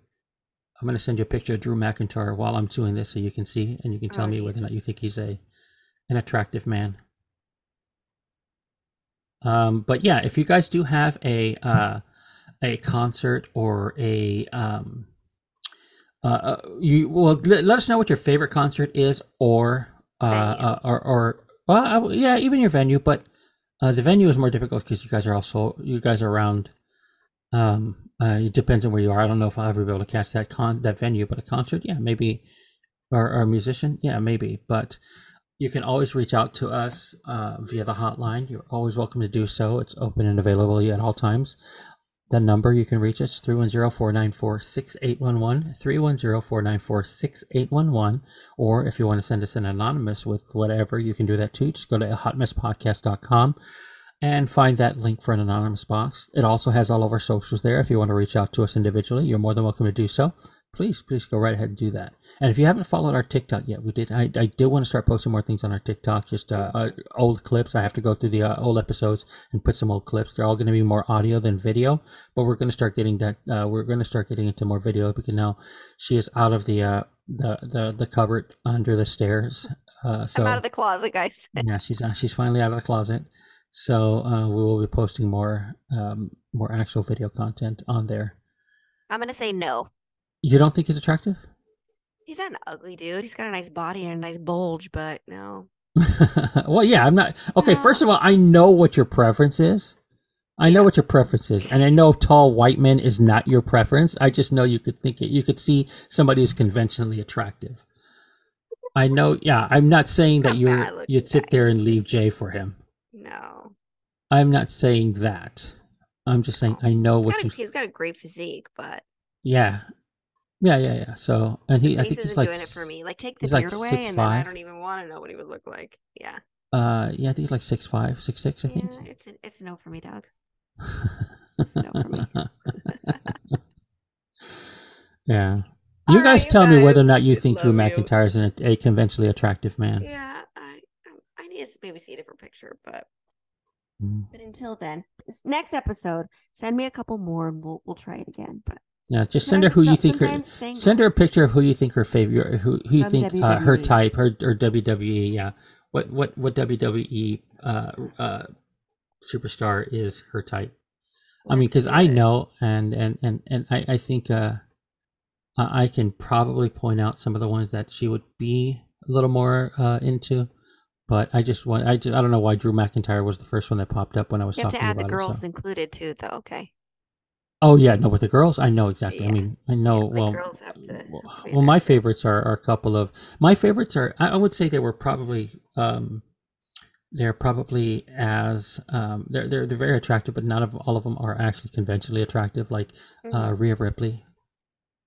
Speaker 7: I'm going to send you a picture of Drew McIntyre while I'm doing this, so you can see and you can tell
Speaker 6: Oh,
Speaker 7: me whether or not you think he's a an attractive man. Um, but yeah, if you guys do have a uh, a concert or a um, uh, uh, you well let, let us know what your favorite concert is or uh, uh or or well yeah even your venue but uh, the venue is more difficult because you guys are also you guys are around um uh, it depends on where you are. I don't know if i'll ever be able to catch that con that venue but a concert yeah maybe or, or a musician yeah maybe but you can always reach out to us uh, via the hotline. You're always welcome to do so. It's open and available at all times the number you can reach us is 310-494-6811 310-494-6811 or if you want to send us an anonymous with whatever you can do that too just go to hotmesspodcast.com and find that link for an anonymous box. It also has all of our socials there. If you want to reach out to us individually you're more than welcome to do so please please go right ahead and do that and if you haven't followed our tiktok yet we did i, I did want to start posting more things on our tiktok just uh, uh, old clips i have to go through the uh, old episodes and put some old clips they're all going to be more audio than video but we're going to start getting that uh, we're going to start getting into more video because now she is out of the uh the the, the cupboard under the stairs Uh, so
Speaker 6: I'm out of the closet, guys.
Speaker 7: yeah, she's uh, she's finally out of the closet. So uh, we will be posting more um, more actual video content on there.
Speaker 6: I'm gonna say no.
Speaker 7: You don't think he's attractive?
Speaker 6: He's not an ugly dude. He's got a nice body and a nice bulge, but no.
Speaker 7: well, yeah, I'm not. Okay,
Speaker 6: No.
Speaker 7: first of all, I know what your preference is. I know what your preference is, and I know tall white men is not your preference. I just know you could think it. You could see somebody who's conventionally attractive. I know. Yeah, I'm not saying that
Speaker 6: bad
Speaker 7: you'd sit there and leave Jay for him.
Speaker 6: No.
Speaker 7: I'm not saying that. I'm just saying I know
Speaker 6: He's
Speaker 7: what
Speaker 6: got,
Speaker 7: you.
Speaker 6: a, he's got a great physique, but
Speaker 7: Yeah, yeah, yeah, yeah. So, and he, I think he's
Speaker 6: isn't
Speaker 7: like
Speaker 6: doing it for me. Like take the
Speaker 7: he's like
Speaker 6: beard away, and then I
Speaker 7: 6'5".
Speaker 6: don't even want to know what he would look like. Yeah.
Speaker 7: Uh, yeah, I think he's like six five, six six. I think.
Speaker 6: Yeah, it's a, it's a no for me, Doug. It's a no for me.
Speaker 7: yeah. You
Speaker 6: All
Speaker 7: guys
Speaker 6: right, you
Speaker 7: tell me whether or not you think Drew
Speaker 6: love you.
Speaker 7: McIntyre is an, a conventionally attractive man.
Speaker 6: Yeah, I I- I need to maybe see a different picture, but
Speaker 7: Mm.
Speaker 6: but until then, this next episode, send me a couple more, and we'll we'll try it again. But
Speaker 7: Yeah, just send her who you think her.
Speaker 6: sometimes it's angles.
Speaker 7: Send her a picture of who you think her favorite, who who you
Speaker 6: From
Speaker 7: think uh, her
Speaker 6: WWE.
Speaker 7: type, her or WWE. Yeah, what what what WWE uh uh superstar is her type? I mean, because I know, and and and and I I think uh I I can probably point out some of the ones that she would be a little more uh into. But I just want I just, I don't know why Drew McIntyre was the first one that popped up when I was
Speaker 6: You have to
Speaker 7: talking
Speaker 6: add the
Speaker 7: about it. so-
Speaker 6: girls included too, though. Okay.
Speaker 7: Oh yeah, no, with the girls, I know exactly. I mean, I know.
Speaker 6: like,
Speaker 7: well,
Speaker 6: girls have to-
Speaker 7: well,
Speaker 6: have to be
Speaker 7: well, my favorites are, are a couple of my favorites are. I would say they were probably um, they're probably as um, they're they're they're very attractive, but none of all of them are actually conventionally attractive. Like uh,
Speaker 6: Mhm.
Speaker 7: Rhea Ripley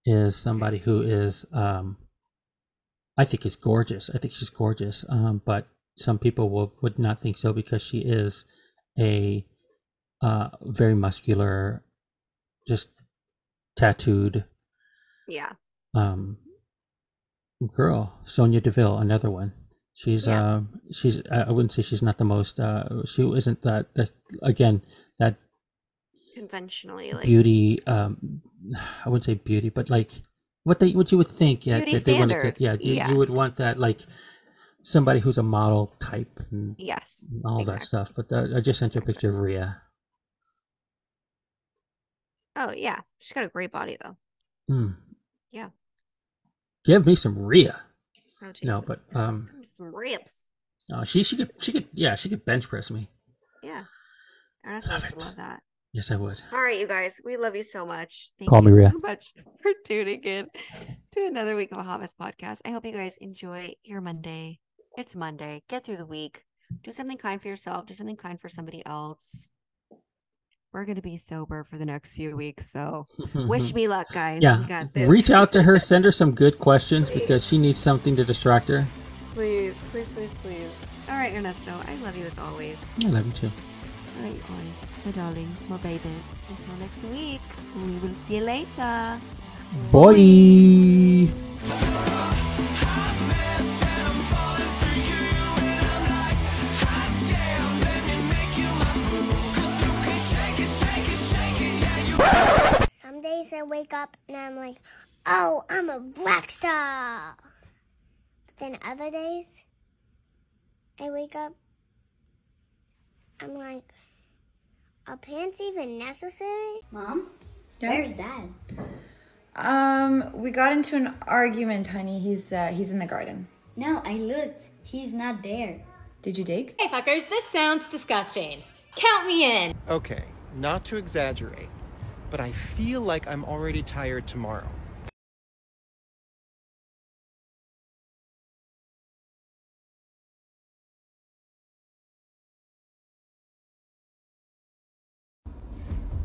Speaker 7: is somebody who is um, I think is gorgeous. I think she's gorgeous. Um, but some people will would not think so because she is a uh, very muscular, just tattooed
Speaker 6: yeah.
Speaker 7: um girl Sonya Deville another one she's
Speaker 6: Yeah.
Speaker 7: um she's i wouldn't say she's not the most uh she isn't that, that again that
Speaker 6: Conventionally, like
Speaker 7: beauty um i wouldn't say beauty but like what they what you would think yeah
Speaker 6: Beauty
Speaker 7: that they want to
Speaker 6: standards,
Speaker 7: yeah, you,
Speaker 6: yeah.
Speaker 7: you would want that like somebody who's a model type and
Speaker 6: yes,
Speaker 7: all that stuff but uh, i just sent you a picture of Rhea.
Speaker 6: Oh yeah, she's got a great body though.
Speaker 7: Hmm.
Speaker 6: Yeah.
Speaker 7: give me some Rhea.
Speaker 6: Oh Jesus.
Speaker 7: no but um
Speaker 6: some ribs.
Speaker 7: uh, she she could she could yeah she could bench press me
Speaker 6: Yeah. Ernesto
Speaker 7: Love
Speaker 6: would
Speaker 7: it.
Speaker 6: love that.
Speaker 7: yes i would
Speaker 6: All right, you guys, we love you so much. Thank
Speaker 7: Call
Speaker 6: you
Speaker 7: me Rhea.
Speaker 6: so much for tuning in to another week of a Hot Mess podcast. I hope you guys enjoy your Monday. It's Monday. Get through the week. Do something kind for yourself. Do something kind for somebody else. We're gonna be sober for the next few weeks, so wish me luck, guys.
Speaker 7: Yeah,
Speaker 6: we got this.
Speaker 7: reach out to her, send her some good questions because she needs something to distract her.
Speaker 6: please, please, please, please. All right, Ernesto. I love you as always.
Speaker 7: I love you too.
Speaker 6: All right, guys, my darlings, my babies. Until next week, we will see you later.
Speaker 7: Boy.
Speaker 8: Some days I wake up and I'm like, oh, I'm a black star. But then other days, I wake up, I'm like, are pants even necessary?
Speaker 9: Mom? Where's dad?
Speaker 10: Um, we got into an argument, honey. He's uh, he's in the garden.
Speaker 9: No, I looked. He's not there.
Speaker 10: Did you dig?
Speaker 11: Hey fuckers, this sounds disgusting. Count me in.
Speaker 12: Okay, not to exaggerate, but I feel like I'm already tired tomorrow.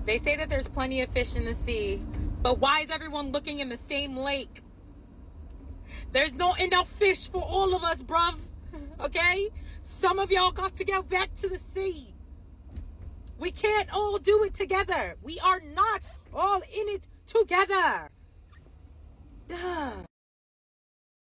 Speaker 2: They say that there's plenty of fish in the sea, but why is everyone looking in the same lake? There's not enough fish for all of us, bruv. Okay? Some of y'all got to go back to the sea. We can't all do it together. We are not all in it together. Ugh.